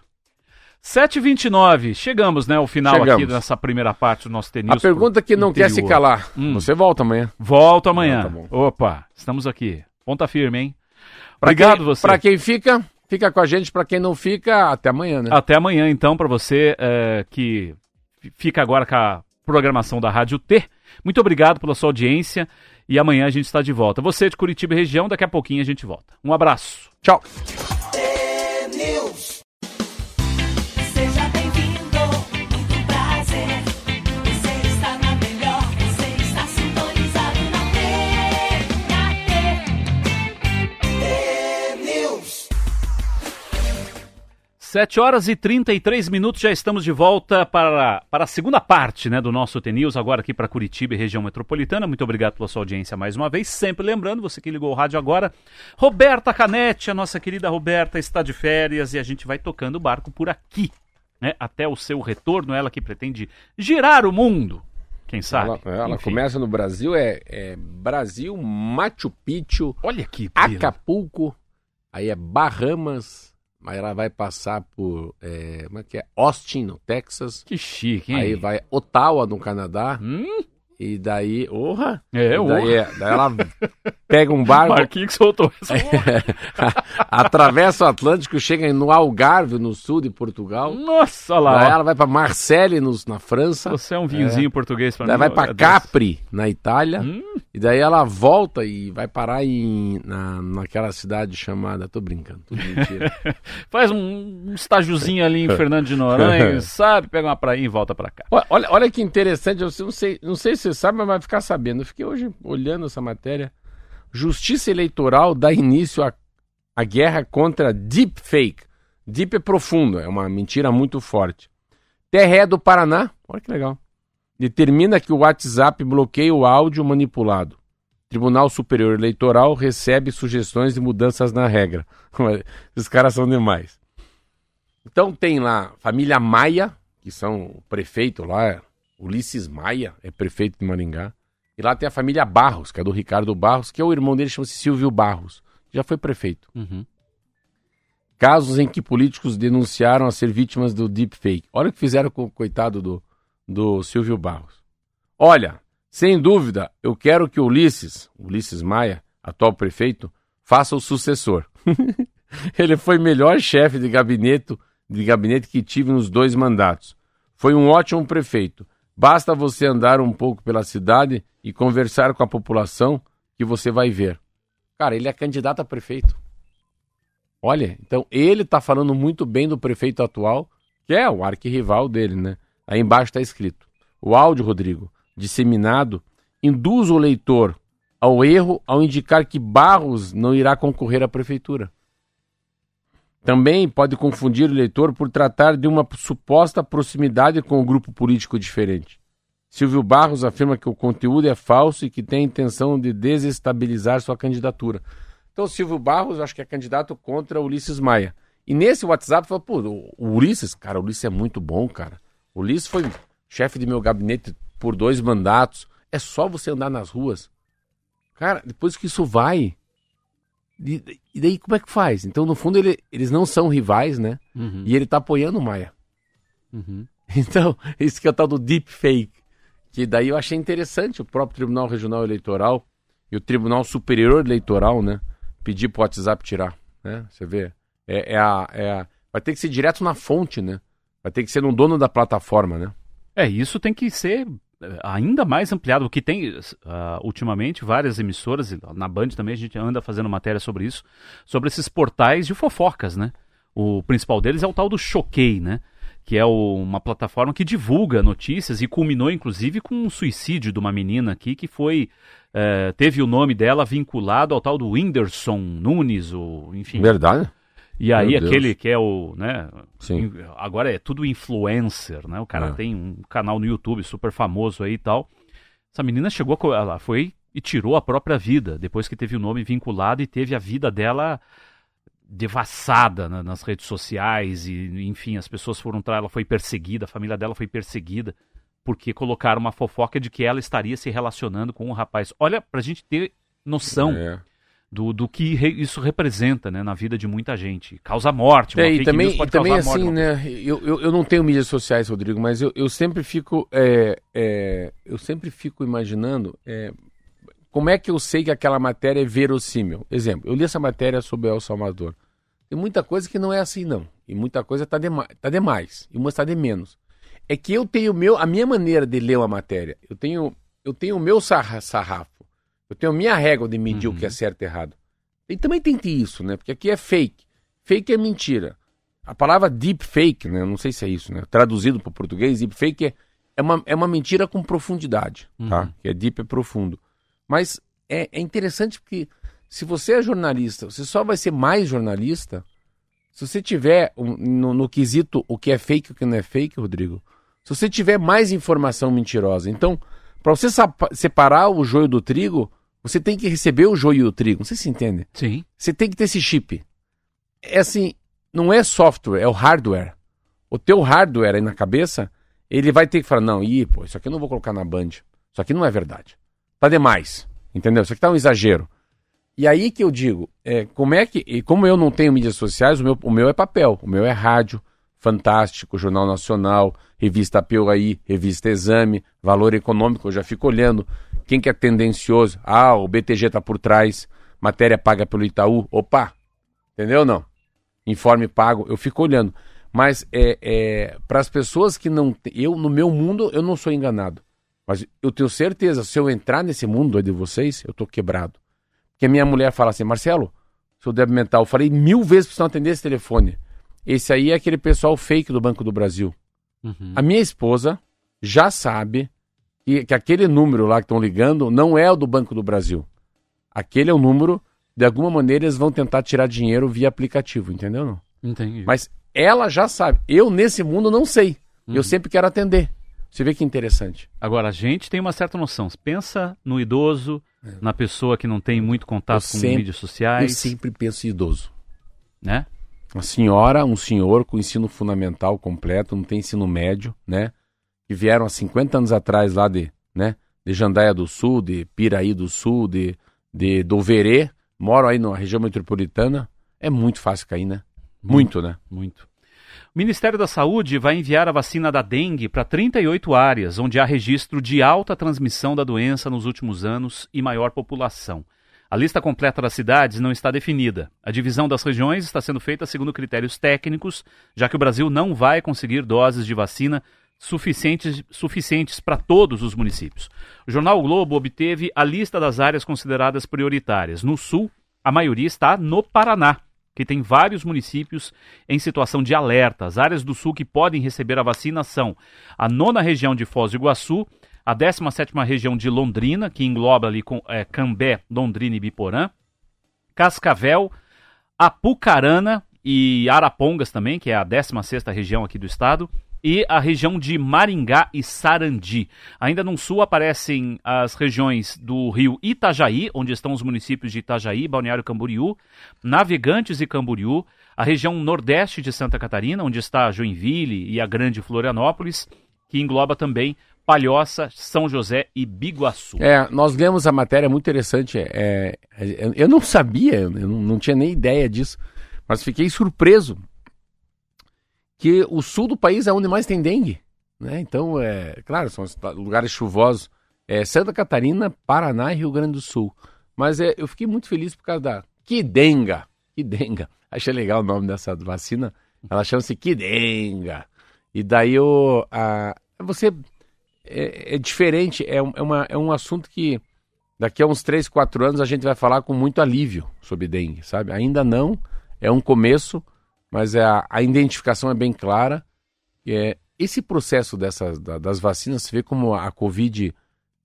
7h29, chegamos, né, ao final Chegamos. aqui dessa primeira parte do nosso tenista. A pergunta que não quer se calar. Hum. Você volta amanhã. Volto amanhã. Ah, tá bom. Opa, estamos aqui. Ponta firme, hein? Pra Obrigado quem, você. Pra quem fica, fica com a gente. Pra quem não fica, até amanhã, né? Até amanhã, então, para você eh, que fica agora com a programação da Rádio T. Muito obrigado pela sua audiência e amanhã a gente está de volta. Você de Curitiba e região, daqui a pouquinho a gente volta. Um abraço. Tchau. 7 horas e 33 minutos, já estamos de volta para, para a segunda parte né, do nosso TNews, agora aqui para Curitiba e região metropolitana. Muito obrigado pela sua audiência mais uma vez. Sempre lembrando, você que ligou o rádio agora, Roberta Canete, a nossa querida Roberta, está de férias e a gente vai tocando o barco por aqui, né, até o seu retorno. Ela que pretende girar o mundo, quem sabe? Ela, ela começa no Brasil, é, é Brasil, Machu Picchu, Olha aqui, Acapulco, aí é Bahamas, aí ela vai passar por, é, como é que é? Austin, no Texas, que chique, hein? aí vai Ottawa, no Canadá, Hum, e daí, orra, é, daí, é- daí ela pega um barco, Marquinhos que soltou essa. atravessa o Atlântico, chega no Algarve, no sul de Portugal, Nossa, lá. daí ela vai para Marseille, nos- na França, Você é um vinhozinho português para daí mim. vai ó, para é Capri, na Itália, Hum. E daí ela volta e vai parar em, na, naquela cidade chamada. Tô brincando, tudo mentira. Faz um, um estágiozinho ali em Fernando de Noronha, sabe? Pega uma praia e volta pra cá. Olha- olha, olha que interessante, eu não sei, não sei se você sabe, mas vai ficar sabendo. Eu fiquei hoje olhando essa matéria. Justiça Eleitoral dá início à, à guerra contra deepfake. Deep é profundo, é uma mentira muito forte. TRE do Paraná, olha que legal. Determina que o WhatsApp bloqueia o áudio manipulado. Tribunal Superior Eleitoral recebe sugestões de mudanças na regra. Esses caras são demais. Então tem lá família Maia, que são o prefeito lá, Ulisses Maia, é prefeito de Maringá. E lá tem a família Barros, que é do Ricardo Barros, que é o irmão dele, chama-se Silvio Barros. Já foi prefeito. Uhum. Casos em que políticos denunciaram a ser vítimas do deepfake. Olha o que fizeram com o coitado do, do Silvio Barros. Olha, sem dúvida, eu quero que o Ulisses, Ulisses Maia, atual prefeito, faça o sucessor. Ele foi melhor chefe de gabinete, de gabinete que tive nos dois mandatos. Foi um ótimo prefeito. Basta você andar um pouco pela cidade e conversar com a população que você vai ver. Cara, ele é candidato a prefeito. Olha, então ele está falando muito bem do prefeito atual, que é o arquirrival dele, né? Aí embaixo está escrito: o áudio, Rodrigo, disseminado, induz o leitor ao erro ao indicar que Barros não irá concorrer à prefeitura. Também pode confundir o leitor por tratar de uma suposta proximidade com um grupo político diferente. Silvio Barros afirma que o conteúdo é falso e que tem a intenção de desestabilizar sua candidatura. Então, Silvio Barros, acho que é candidato contra Ulisses Maia. E nesse WhatsApp, falou, pô, o o Ulisses, cara, o Ulisses é muito bom, cara. O Ulisses foi chefe de meu gabinete por dois mandatos. É só você andar nas ruas. Cara, depois que isso vai. E, e daí como é que faz? Então, no fundo, ele- eles não são rivais, né? Uhum. E ele tá apoiando o Maia. Uhum. Então, isso que é o tal do deepfake. Que daí eu achei interessante o próprio Tribunal Regional Eleitoral e o Tribunal Superior Eleitoral, né? Pedir pro WhatsApp tirar, né? Você vê. É, é a, é a- Vai ter que ser direto na fonte, né? Vai ter que ser no dono da plataforma, né? É, isso tem que ser ainda mais ampliado. O que tem ah, ultimamente várias emissoras, na Band também a gente anda fazendo matéria sobre isso, sobre esses portais de fofocas, né? O principal deles é o tal do Choquei, né? Que é o- uma plataforma que divulga notícias e culminou inclusive com um suicídio de uma menina aqui que foi. eh, teve o nome dela vinculado ao tal do Whindersson Nunes, ou enfim. Verdade? E aí aquele que é o, né, Sim. agora é tudo influencer, né? O cara É. tem um canal no YouTube super famoso aí e tal. Essa menina chegou, ela foi e tirou a própria vida depois que teve o nome vinculado e teve a vida dela devassada na- nas redes sociais e enfim, as pessoas foram ela foi perseguida, a família dela foi perseguida porque colocaram uma fofoca de que ela estaria se relacionando com um rapaz. Olha, pra gente ter noção É. do, do que re- isso representa né, na vida de muita gente. Causa morte, É, e também, e pode também assim, morte. né? Eu, eu, eu não tenho mídias sociais, Rodrigo, mas eu, eu sempre fico. é, é, eu sempre fico imaginando é, como é que eu sei que aquela matéria é verossímil. Exemplo, eu li essa matéria sobre El Salvador. Tem muita coisa que não é assim, não. E muita coisa tá, dema tá demais. E uma está de menos. É que eu tenho meu, a minha maneira de ler uma matéria. Eu tenho, eu tenho o meu sarra- sarrafo. Eu tenho a minha régua de medir o que é certo e errado. E também tem que ter isso, né? Porque aqui é fake. Fake é mentira. A palavra deep fake, né? Não sei se é isso, né? Traduzido para o português, deep fake é, é, uma, é uma mentira com profundidade, tá? Uhum. Que é deep é profundo. Mas é, é interessante porque se você é jornalista, você só vai ser mais jornalista se você tiver no, no quesito o que é fake e o que não é fake, Rodrigo. Se você tiver mais informação mentirosa. Então, para você separar o joio do trigo, você tem que receber o joio e o trigo. Não sei se entende. Sim. Você tem que ter esse chip. É assim, não é software, é o hardware. O teu hardware aí na cabeça, ele vai ter que falar, não, ih, pô, isso aqui eu não vou colocar na Band. Isso aqui não é verdade. Tá demais. Entendeu? Isso aqui tá um exagero. E aí que eu digo, é, como é que. E como eu não tenho mídias sociais, o meu, o meu é papel, o meu é rádio, Fantástico, Jornal Nacional, Revista Piauí, Revista Exame, Valor Econômico, eu já fico olhando. Quem que é tendencioso? Ah, o BTG tá por trás, matéria paga pelo Itaú. Opa! Entendeu ou não? Informe pago, eu fico olhando. Mas é, é, para as pessoas que não. Eu, no meu mundo, eu não sou enganado. Mas eu tenho certeza, se eu entrar nesse mundo aí de vocês, eu tô quebrado. Porque a minha mulher fala assim, Marcelo, seu débil mental, eu falei mil vezes para você não atender esse telefone. Esse aí é aquele pessoal fake do Banco do Brasil. Uhum. A minha esposa já sabe que, que aquele número lá que estão ligando não é o do Banco do Brasil. Aquele é o número, de alguma maneira eles vão tentar tirar dinheiro via aplicativo, entendeu? Não? Entendi. Mas ela já sabe. Eu, nesse mundo, não sei. Uhum. Eu sempre quero atender. Você vê que interessante. Agora, a gente tem uma certa noção. Pensa no idoso, na pessoa que não tem muito contato Eu com sempre- mídias Eu sociais, sempre penso em idoso. né? Uma senhora, um senhor com ensino fundamental completo, não tem ensino médio, né? Que vieram há 50 anos atrás lá de, né? De Jandaia do Sul, de Piraí do Sul, de, de Doverê, moram aí na região metropolitana. É muito fácil cair, né? Muito, né? Muito. O Ministério da Saúde vai enviar a vacina da dengue para 38 áreas, onde há registro de alta transmissão da doença nos últimos anos e maior população. A lista completa das cidades não está definida. A divisão das regiões está sendo feita segundo critérios técnicos, já que o Brasil não vai conseguir doses de vacina suficientes, suficientes para todos os municípios. O jornal o Globo obteve a lista das áreas consideradas prioritárias. No sul, a maioria está no Paraná, que tem vários municípios em situação de alerta. As áreas do sul que podem receber a vacina são a nona região de Foz do Iguaçu, a 17ª região de Londrina, que engloba ali com, é, Cambé, Londrina e Biporã, Cascavel, Apucarana e Arapongas também, que é a 16ª região aqui do estado, e a região de Maringá e Sarandi. Ainda no sul aparecem as regiões do rio Itajaí, onde estão os municípios de Itajaí, Balneário Camboriú, Navegantes e Camboriú, a região nordeste de Santa Catarina, onde está Joinville e a Grande Florianópolis, que engloba também Palhoça, São José e Biguaçu. É, nós lemos a matéria muito interessante. É, é, eu não sabia, eu não, não tinha nem ideia disso, mas fiquei surpreso que o sul do país é onde mais tem dengue. Né? Então, é claro, são lugares chuvosos. É Santa Catarina, Paraná e Rio Grande do Sul. Mas é, eu fiquei muito feliz por causa da. Que denga! Que denga! Achei legal o nome dessa vacina. Ela chama-se Kidenga. E daí o, a, você é, é diferente, é, um- é, uma, é um assunto que daqui a uns 3, 4 anos a gente vai falar com muito alívio sobre dengue, sabe? Ainda não, é um começo, mas é a, a identificação é bem clara. É, esse processo dessas, da- das vacinas, você vê como a Covid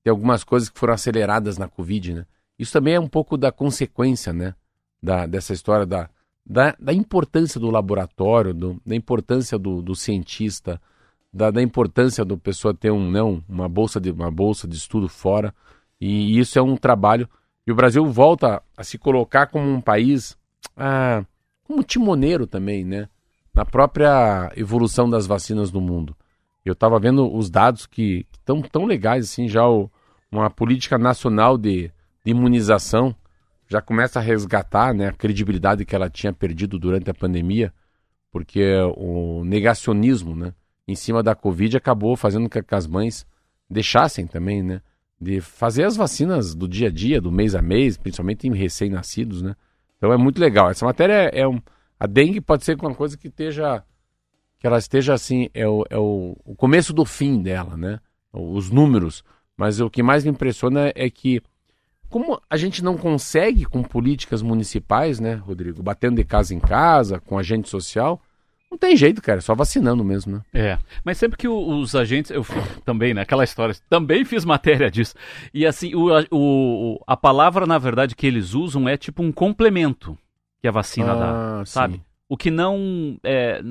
tem algumas coisas que foram aceleradas na Covid, né? Isso também é um pouco da consequência, né? Da, dessa história da, da, da importância do laboratório, do- da importância do, do cientista, da, da importância do pessoa ter um não uma bolsa de uma bolsa de estudo fora e isso é um trabalho. E o Brasil volta a se colocar como um país ah, como timoneiro também né? Na própria evolução das vacinas no mundo. Eu estava vendo os dados que estão tão legais assim já o- uma política nacional de, de imunização já começa a resgatar né, a credibilidade que ela tinha perdido durante a pandemia porque o negacionismo né em cima da Covid acabou fazendo com que as mães deixassem também, né? De fazer as vacinas do dia a dia, do mês a mês, principalmente em recém-nascidos, né? Então é muito legal. Essa matéria é, é um. A dengue pode ser uma coisa que esteja. Que ela esteja assim, é o, é o, o começo do fim dela, né? Os números. Mas o que mais me impressiona é que, como a gente não consegue com políticas municipais, né, Rodrigo? Batendo de casa em casa, com agente social, não tem jeito, cara, é só vacinando mesmo, né? É, mas sempre que os agentes, eu fi- também, né, aquela história, também fiz matéria disso. E assim, o, a- o- a palavra, na verdade, que eles usam é tipo um complemento que a vacina dá, Ah, sabe? sim. O que não, é,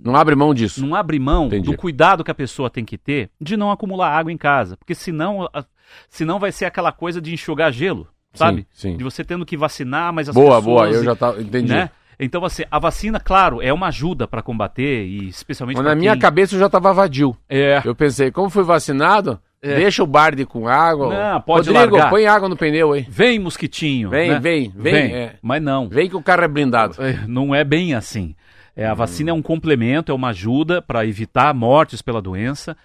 Não abre mão disso. não abre mão Entendi. do cuidado que a pessoa tem que ter de não acumular água em casa. Porque senão, a- senão vai ser aquela coisa de enxugar gelo, sabe? Sim, sim. De você tendo que vacinar, mas as Boa, pessoas... boa, eu já tava, entendi. Né? Então, assim, a vacina, claro, é uma ajuda para combater e especialmente Mas na minha quem- cabeça eu já tava vadio. É. Eu pensei, como fui vacinado, É. deixa o barde com água. Não, pode Rodrigo, largar. põe água no pneu aí. Vem, mosquitinho. Vem, né? vem, vem, é. Mas não. Vem que o carro é blindado. É, Não é bem assim. É, a vacina é um complemento, é uma ajuda para evitar mortes pela doença,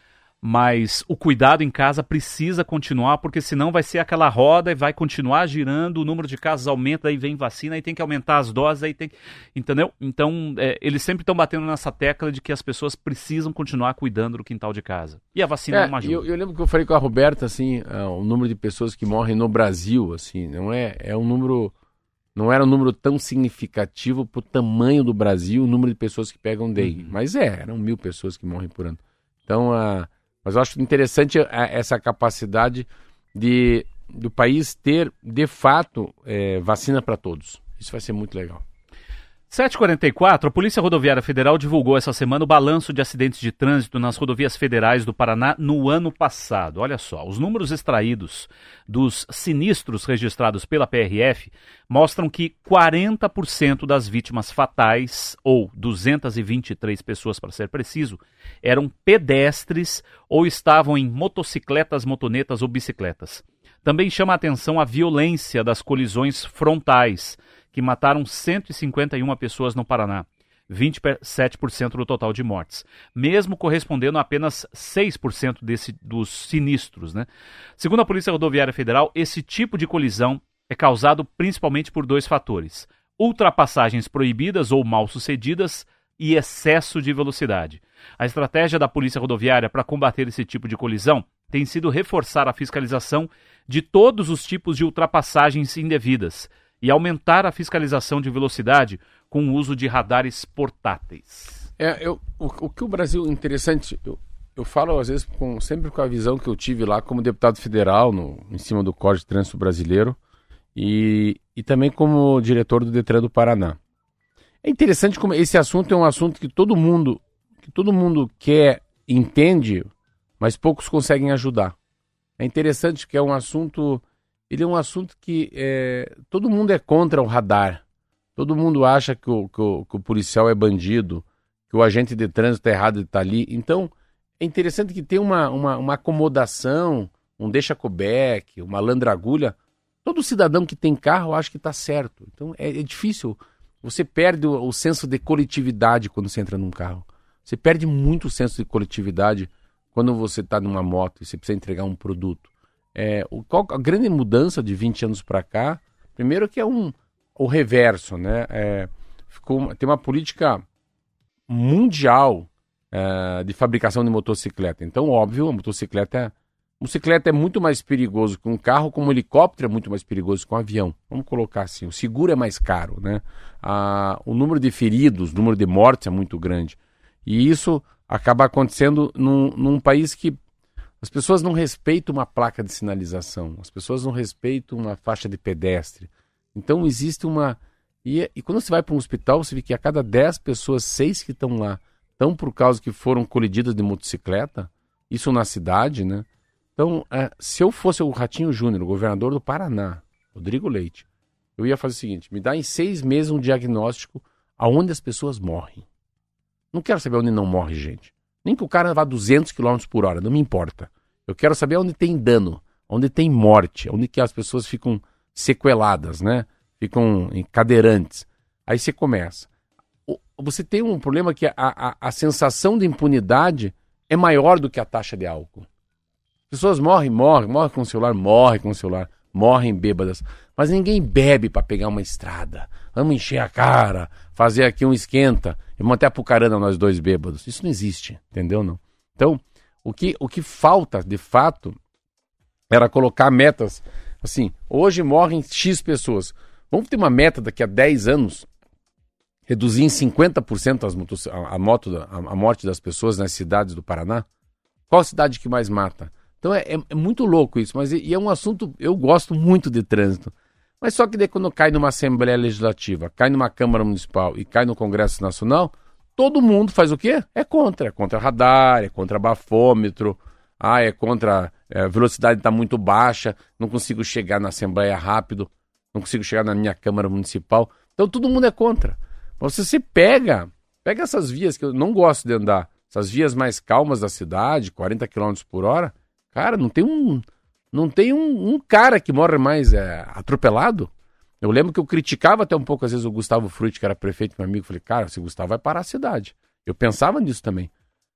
mas o cuidado em casa precisa continuar, porque senão vai ser aquela roda e vai continuar girando, o número de casos aumenta, aí vem vacina, aí tem que aumentar as doses, aí tem. Entendeu? Então, é, eles sempre estão batendo nessa tecla de que as pessoas precisam continuar cuidando do quintal de casa. E a vacina é, É, uma ajuda. eu, eu lembro que eu falei com a Roberta, assim, ah, o número de pessoas que morrem no Brasil, assim, não é, é um número, não era um número tão significativo pro tamanho do Brasil, o número de pessoas que pegam dengue. Uhum. Mas é, eram mil pessoas que morrem por ano. Então, ah, mas eu acho interessante essa capacidade de do país ter, de fato, eh, vacina para todos. Isso vai ser muito legal. 7h44, a Polícia Rodoviária Federal divulgou essa semana o balanço de acidentes de trânsito nas rodovias federais do Paraná no ano passado. Olha só, os números extraídos dos sinistros registrados pela PRF mostram que 40% das vítimas fatais, ou 223 pessoas para ser preciso, eram pedestres ou estavam em motocicletas, motonetas ou bicicletas. Também chama a atenção a violência das colisões frontais, que mataram 151 pessoas no Paraná, 27% do total de mortes, mesmo correspondendo a apenas 6% desse, dos sinistros. Né? Segundo a Polícia Rodoviária Federal, esse tipo de colisão é causado principalmente por dois fatores: ultrapassagens proibidas ou mal sucedidas e excesso de velocidade. A estratégia da Polícia Rodoviária para combater esse tipo de colisão tem sido reforçar a fiscalização de todos os tipos de ultrapassagens indevidas e aumentar a fiscalização de velocidade com o uso de radares portáteis. É, eu, o, o que o Brasil interessante, eu, eu falo às vezes com, sempre com a visão que eu tive lá como deputado federal no, em cima do Código de Trânsito Brasileiro e, e também como diretor do Detran do Paraná. É interessante como esse assunto é um assunto que todo mundo que todo mundo quer, entende, mas poucos conseguem ajudar. É interessante que é um assunto, ele é um assunto que é, todo mundo é contra o radar. Todo mundo acha que o, que o, que o policial é bandido, que o agente de trânsito é errado de estar ali. Então, é interessante que tem uma, uma, uma acomodação, um deixa-cobeck, uma landragulha. Todo cidadão que tem carro acha que está certo. Então, é, é difícil. Você perde o, o senso de coletividade quando você entra num carro. Você perde muito o senso de coletividade quando você está numa moto e você precisa entregar um produto. É, o, qual, a grande mudança de 20 anos para cá, primeiro que é um o reverso, né? É, ficou, tem uma política mundial eh, de fabricação de motocicleta. Então, óbvio, a motocicleta é, motocicleta é muito mais perigoso que um carro, como um helicóptero é muito mais perigoso que um avião. Vamos colocar assim, o seguro é mais caro, né? Ah, o número de feridos, o número de mortes é muito grande. E isso acaba acontecendo num, num país que as pessoas não respeitam uma placa de sinalização, as pessoas não respeitam uma faixa de pedestre. Então existe uma. E, e quando você vai para um hospital, você vê que a cada 10 pessoas, seis que estão lá estão por causa que foram colididas de motocicleta, isso na cidade, né? Então, é, se eu fosse o Ratinho Júnior, governador do Paraná, Rodrigo Leite, eu ia fazer o seguinte: me dá em seis meses um diagnóstico aonde as pessoas morrem. Não quero saber onde não morre gente. Nem que o cara vá 200 km por hora, não me importa. Eu quero saber onde tem dano, onde tem morte, onde que as pessoas ficam sequeladas, né? Ficam cadeirantes. Aí você começa. Você tem um problema que a, a, a sensação de impunidade é maior do que a taxa de álcool. Pessoas morrem, morrem, morrem com o celular, morrem com o celular, morrem bêbadas. Mas ninguém bebe para pegar uma estrada. Vamos encher a cara, fazer aqui um esquenta e vamos até Apucarana nós dois bêbados. Isso não existe, entendeu? Não. Então, o que, o que falta, de fato, era colocar metas. Assim, hoje morrem X pessoas. Vamos ter uma meta daqui a 10 anos, reduzir em 50% as motos, a, a, moto, a, a morte das pessoas nas cidades do Paraná? Qual a cidade que mais mata? Então é, é- é muito louco isso, mas e, e é um assunto. Eu gosto muito de trânsito. Mas só que daí quando cai numa Assembleia Legislativa, cai numa Câmara Municipal e cai no Congresso Nacional, todo mundo faz o quê? É contra. É contra radar, é contra bafômetro, ah, é contra. é, a velocidade está muito baixa, não consigo chegar na Assembleia rápido, não consigo chegar na minha Câmara Municipal. Então todo mundo é contra. Mas se você pega, pega essas vias que eu não gosto de andar, essas vias mais calmas da cidade, 40 km por hora, cara, não tem um. Não tem um, um cara que morre mais é, atropelado. Eu lembro que eu criticava até um pouco, às vezes, o Gustavo Frutti, que era prefeito, meu amigo. Falei, cara, esse Gustavo vai parar a cidade. Eu pensava nisso também.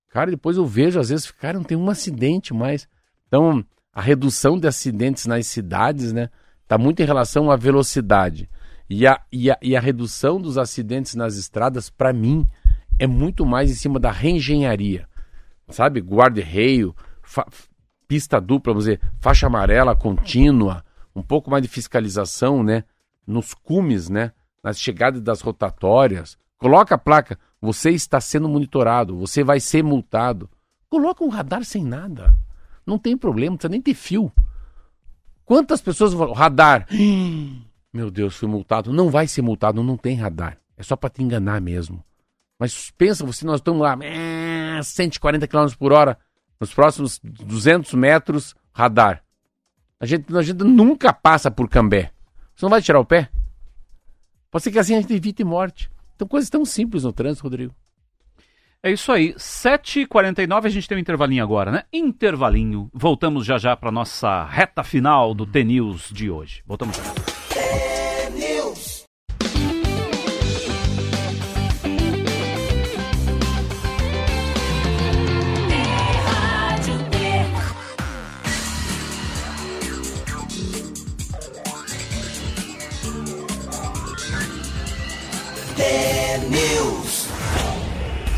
Cara, depois eu vejo, às vezes, cara, não tem um acidente mais. Então, a redução de acidentes nas cidades, né, tá muito em relação à velocidade. E a, e a, e a redução dos acidentes nas estradas, para mim, é muito mais em cima da reengenharia. Sabe? Guarda-reio, pista dupla, vamos dizer, faixa amarela contínua, um pouco mais de fiscalização, né? Nos cumes, né? Nas chegadas das rotatórias. Coloca a placa, você está sendo monitorado, você vai ser multado. Coloca um radar sem nada. Não tem problema, não precisa nem ter fio. Quantas pessoas vão radar? Meu Deus, fui multado. Não vai ser multado, não tem radar. É só para te enganar mesmo. Mas pensa, você nós estamos lá, eh, 140 km por hora, nos próximos 200 metros, radar. A gente, a gente nunca passa por Cambé. Você não vai tirar o pé? Pode ser que assim a gente evite morte. Então, coisas tão simples no trânsito, Rodrigo. É isso aí. 7h49, a gente tem um intervalinho agora, né? Intervalinho. Voltamos já já para nossa reta final do T-News de hoje. Voltamos já. T-News.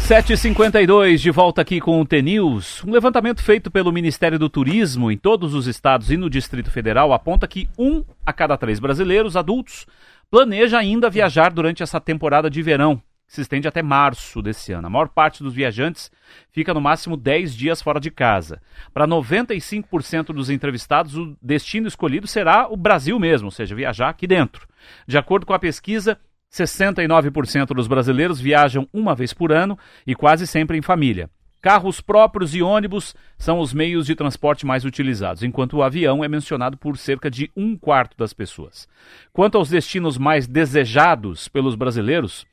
7h52, de volta aqui com o T-News. Um levantamento feito pelo Ministério do Turismo em todos os estados e no Distrito Federal aponta que um a cada três brasileiros adultos planeja ainda viajar durante essa temporada de verão, que se estende até março desse ano. A maior parte dos viajantes fica no máximo 10 dias fora de casa. Para 95% dos entrevistados, o destino escolhido será o Brasil mesmo, ou seja, viajar aqui dentro. De acordo com a pesquisa, 69% dos brasileiros viajam uma vez por ano e quase sempre em família. Carros próprios e ônibus são os meios de transporte mais utilizados, enquanto o avião é mencionado por cerca de um quarto das pessoas. Quanto aos destinos mais desejados pelos brasileiros,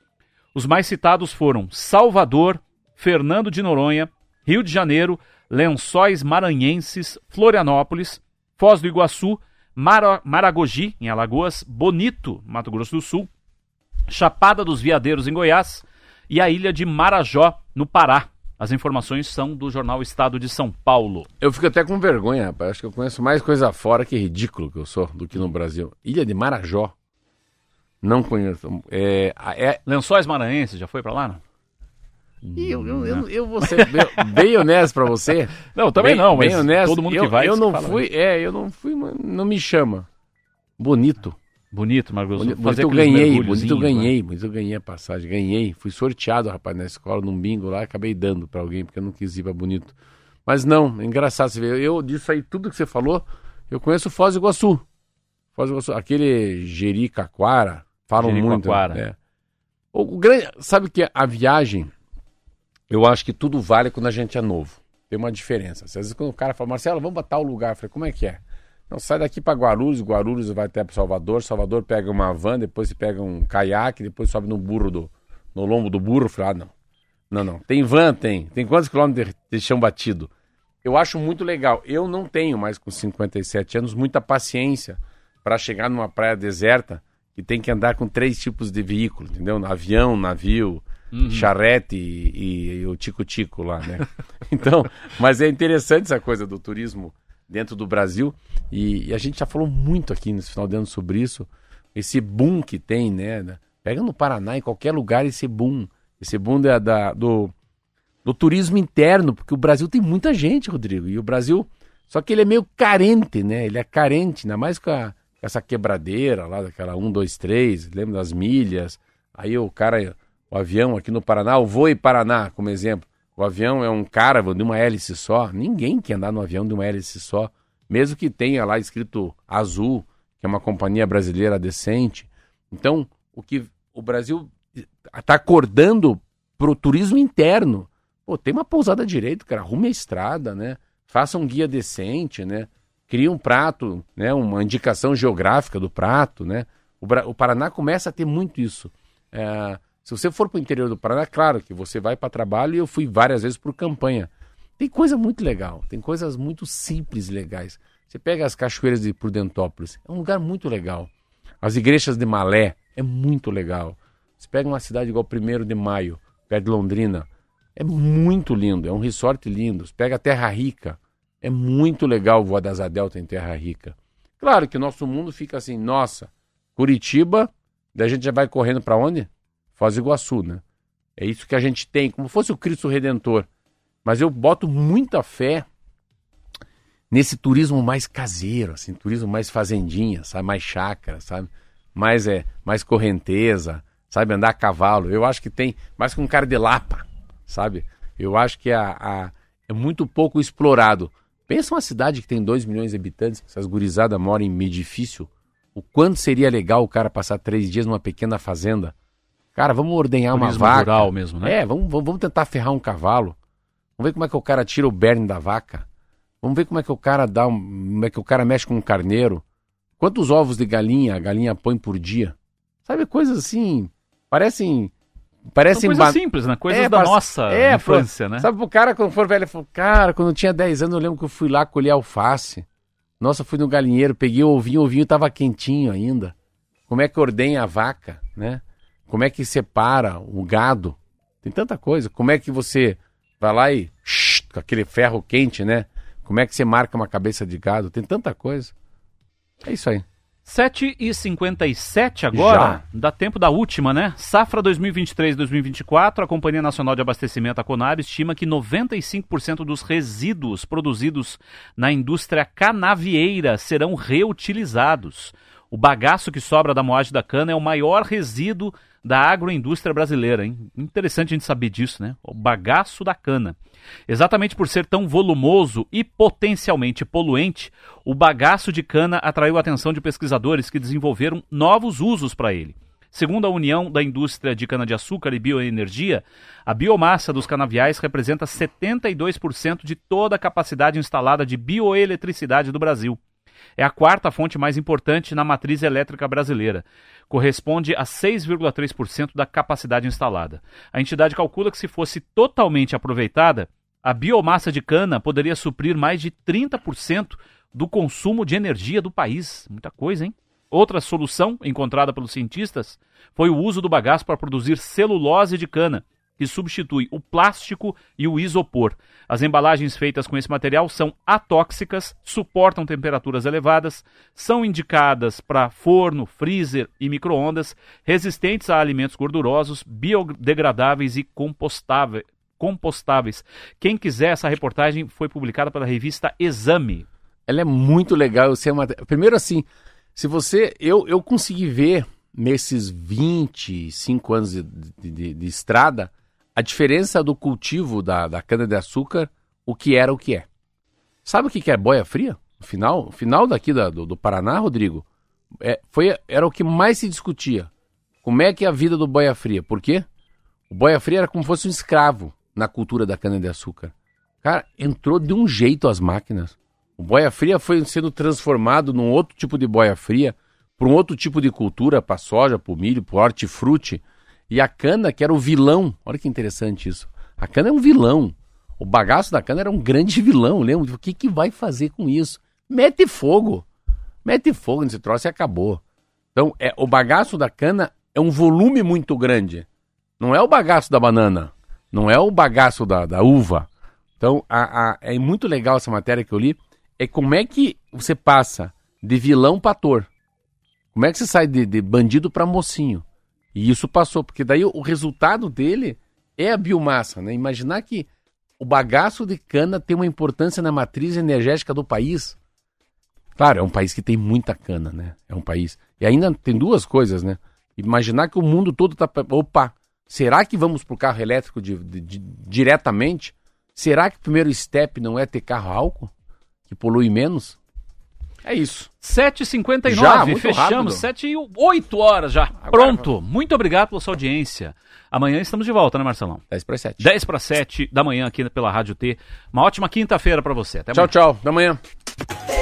os mais citados foram Salvador, Fernando de Noronha, Rio de Janeiro, Lençóis Maranhenses, Florianópolis, Foz do Iguaçu, Mara- Maragogi, em Alagoas, Bonito, Mato Grosso do Sul, Chapada dos Veadeiros, em Goiás, e a ilha de Marajó, no Pará. As informações são do jornal Estado de São Paulo. Eu fico até com vergonha, rapaz. Acho que eu conheço mais coisa fora que ridículo que eu sou do que no Brasil. Ilha de Marajó. Não conheço. É, é, Lençóis Maranhenses, já foi pra lá? Não? E eu, eu, eu, eu vou ser bem, bem honesto pra você. Não, também Bem- não, mas bem honesto, todo mundo eu, que vai. Eu não fala, fui, é, eu não fui, não me chama. Bonito. Bonito, Marcos. Bonito, Fazer eu ganhei, bonito eu né? ganhei, bonito eu ganhei a passagem, ganhei. Fui sorteado, rapaz, na escola, num bingo lá, acabei dando pra alguém, porque eu não quis ir pra Bonito. Mas não, é engraçado você ver. Eu, disso aí, tudo que você falou, eu conheço Foz do Iguaçu. Foz do Iguaçu, aquele Jericoacoara, falam muito. Jericoacoara. É. O, o grande, sabe que a viagem, eu acho que tudo vale quando a gente é novo. Tem uma diferença. Às vezes quando o cara fala, Marcelo, vamos botar o lugar. Eu falei, como é que é? Não, sai daqui para Guarulhos, Guarulhos vai até Salvador, Salvador pega uma van, depois você pega um caiaque, depois sobe no burro do, no lombo do burro. Falei, ah, não. Não, não. Tem van, tem. Tem quantos quilômetros de, de chão batido? Eu acho muito legal. Eu não tenho mais com 57 anos muita paciência para chegar numa praia deserta que tem que andar com três tipos de veículo, entendeu? Avião, navio, charrete e, e- e o tico-tico lá, né? Então, mas é interessante essa coisa do turismo dentro do Brasil e, e a gente já falou muito aqui nesse final de ano sobre isso, esse boom que tem, né? Pega no Paraná, em qualquer lugar, esse boom. Esse boom da, da- do, do turismo interno, porque o Brasil tem muita gente, Rodrigo, e o Brasil, só que ele é meio carente, né? Ele é carente, ainda mais com, a- com essa quebradeira lá, daquela 1, 2, 3, lembra das milhas, aí o cara, o avião aqui no Paraná, o Voe Paraná, como exemplo, o avião é um caravan de uma hélice só, ninguém quer andar no avião de uma hélice só, mesmo que tenha lá escrito Azul, que é uma companhia brasileira decente. Então, o que o Brasil está acordando pro turismo interno. Pô, tem uma pousada direito, cara. Arrume a estrada, né? Faça um guia decente, né? Cria um prato, né? Uma indicação geográfica do prato, né? O, Bra- o Paraná começa a ter muito isso. É, se você for para o interior do Paraná, claro que você vai para trabalho e eu fui várias vezes por campanha. Tem coisa muito legal, tem coisas muito simples e legais. Você pega as cachoeiras de Prudentópolis, é um lugar muito legal. As igrejas de Malé, é muito legal. Você pega uma cidade igual 1 de Maio, perto de Londrina, é muito lindo, é um resort lindo. Você pega Terra Rica, é muito legal voar das Delta em Terra Rica. Claro que o nosso mundo fica assim, nossa, Curitiba, daí a gente já vai correndo para onde? Foz do Iguaçu, né? É isso que a gente tem, como fosse o Cristo Redentor. Mas eu boto muita fé nesse turismo mais caseiro, assim, turismo mais fazendinha, sabe, mais chácara, sabe, mais é, mais correnteza, sabe, andar a cavalo. Eu acho que tem mais com cara de lapa, sabe? Eu acho que a, a- é muito pouco explorado. Pensa uma cidade que tem 2 milhões de habitantes, essas gurizadas moram em edifício. O quanto seria legal o cara passar três dias numa pequena fazenda? Cara, vamos ordenhar uma Turismo vaca. rural mesmo, né? É, vamos, vamos, vamos tentar ferrar um cavalo. Vamos ver como é que o cara tira o berne da vaca. Vamos ver como é que o cara dá, um, como é que o cara mexe com um carneiro. Quantos ovos de galinha a galinha põe por dia? Sabe, coisas assim, parecem... São Parecem coisas ba- simples, né? Coisas É, da parece- nossa é, infância, né? Sabe, o cara, quando for velho, falou, cara, quando eu tinha 10 anos, eu lembro que eu fui lá colher alface. Nossa, fui no galinheiro, peguei o ovinho, o ovinho tava quentinho ainda. Como é que ordenha a vaca, né? Como é que separa o gado? Tem tanta coisa. Como é que você vai lá e com aquele ferro quente, né? Como é que você marca uma cabeça de gado? Tem tanta coisa. É isso aí. 7h57 agora, dá tempo da última, né? Safra 2023-2024, a Companhia Nacional de Abastecimento, a Conab, estima que 95% dos resíduos produzidos na indústria canavieira serão reutilizados. O bagaço que sobra da moagem da cana é o maior resíduo da agroindústria brasileira, hein? Interessante a gente saber disso, né? O bagaço da cana. Exatamente por ser tão volumoso e potencialmente poluente, o bagaço de cana atraiu a atenção de pesquisadores que desenvolveram novos usos para ele. Segundo a União da Indústria de Cana-de-Açúcar e Bioenergia, a biomassa dos canaviais representa 72% de toda a capacidade instalada de bioeletricidade do Brasil. É a quarta fonte mais importante na matriz elétrica brasileira. Corresponde a 6,3% da capacidade instalada. A entidade calcula que, se fosse totalmente aproveitada, a biomassa de cana poderia suprir mais de 30% do consumo de energia do país. Muita coisa, hein? Outra solução encontrada pelos cientistas foi o uso do bagaço para produzir celulose de cana, que substitui o plástico e o isopor. As embalagens feitas com esse material são atóxicas, suportam temperaturas elevadas, são indicadas para forno, freezer e micro-ondas, resistentes a alimentos gordurosos, biodegradáveis e compostáveis. Quem quiser, essa reportagem foi publicada pela revista Exame. Ela é muito legal. Você é uma... Primeiro, assim, se você. Eu, eu consegui ver nesses 25 anos de, de, de estrada a diferença do cultivo da, da cana-de-açúcar, o que era o que é. Sabe o que é boia fria? No final, no final daqui da- do, do Paraná, Rodrigo, é, foi, era o que mais se discutia. Como é que é a vida do boia fria? Por quê? O boia fria era como se fosse um escravo na cultura da cana-de-açúcar. Cara, entrou de um jeito as máquinas. O boia fria foi sendo transformado num outro tipo de boia fria, para um outro tipo de cultura, para soja, para milho, para hortifruti. E a cana, que era o vilão, olha que interessante isso. A cana é um vilão. O bagaço da cana era um grande vilão, lembra? O que, que vai fazer com isso? Mete fogo. Mete fogo nesse troço e acabou. Então, é, o bagaço da cana é um volume muito grande. Não é o bagaço da banana. Não é o bagaço da, da uva. Então, a- a- é muito legal essa matéria que eu li. É como é que você passa de vilão para ator. Como é que você sai de, de bandido para mocinho? E isso passou, porque daí o, resultado dele é a biomassa, né? Imaginar que o bagaço de cana tem uma importância na matriz energética do país. Claro, é um país que tem muita cana, né? É um país. E ainda tem duas coisas, né? Imaginar que o mundo todo tá. Opa, será que vamos pro carro elétrico de- de- de- diretamente? Será que o primeiro step não é ter carro álcool? Que polui menos? É isso. 7h59, Já, muito fechamos. rápido. 7 e 8 horas já. Pronto. Muito obrigado pela sua audiência. Amanhã estamos de volta, né, Marcelão? 10 para 7. 10 para 7 da manhã aqui pela Rádio T. Uma ótima quinta-feira para você. Até Tchau, amanhã. tchau. Até amanhã.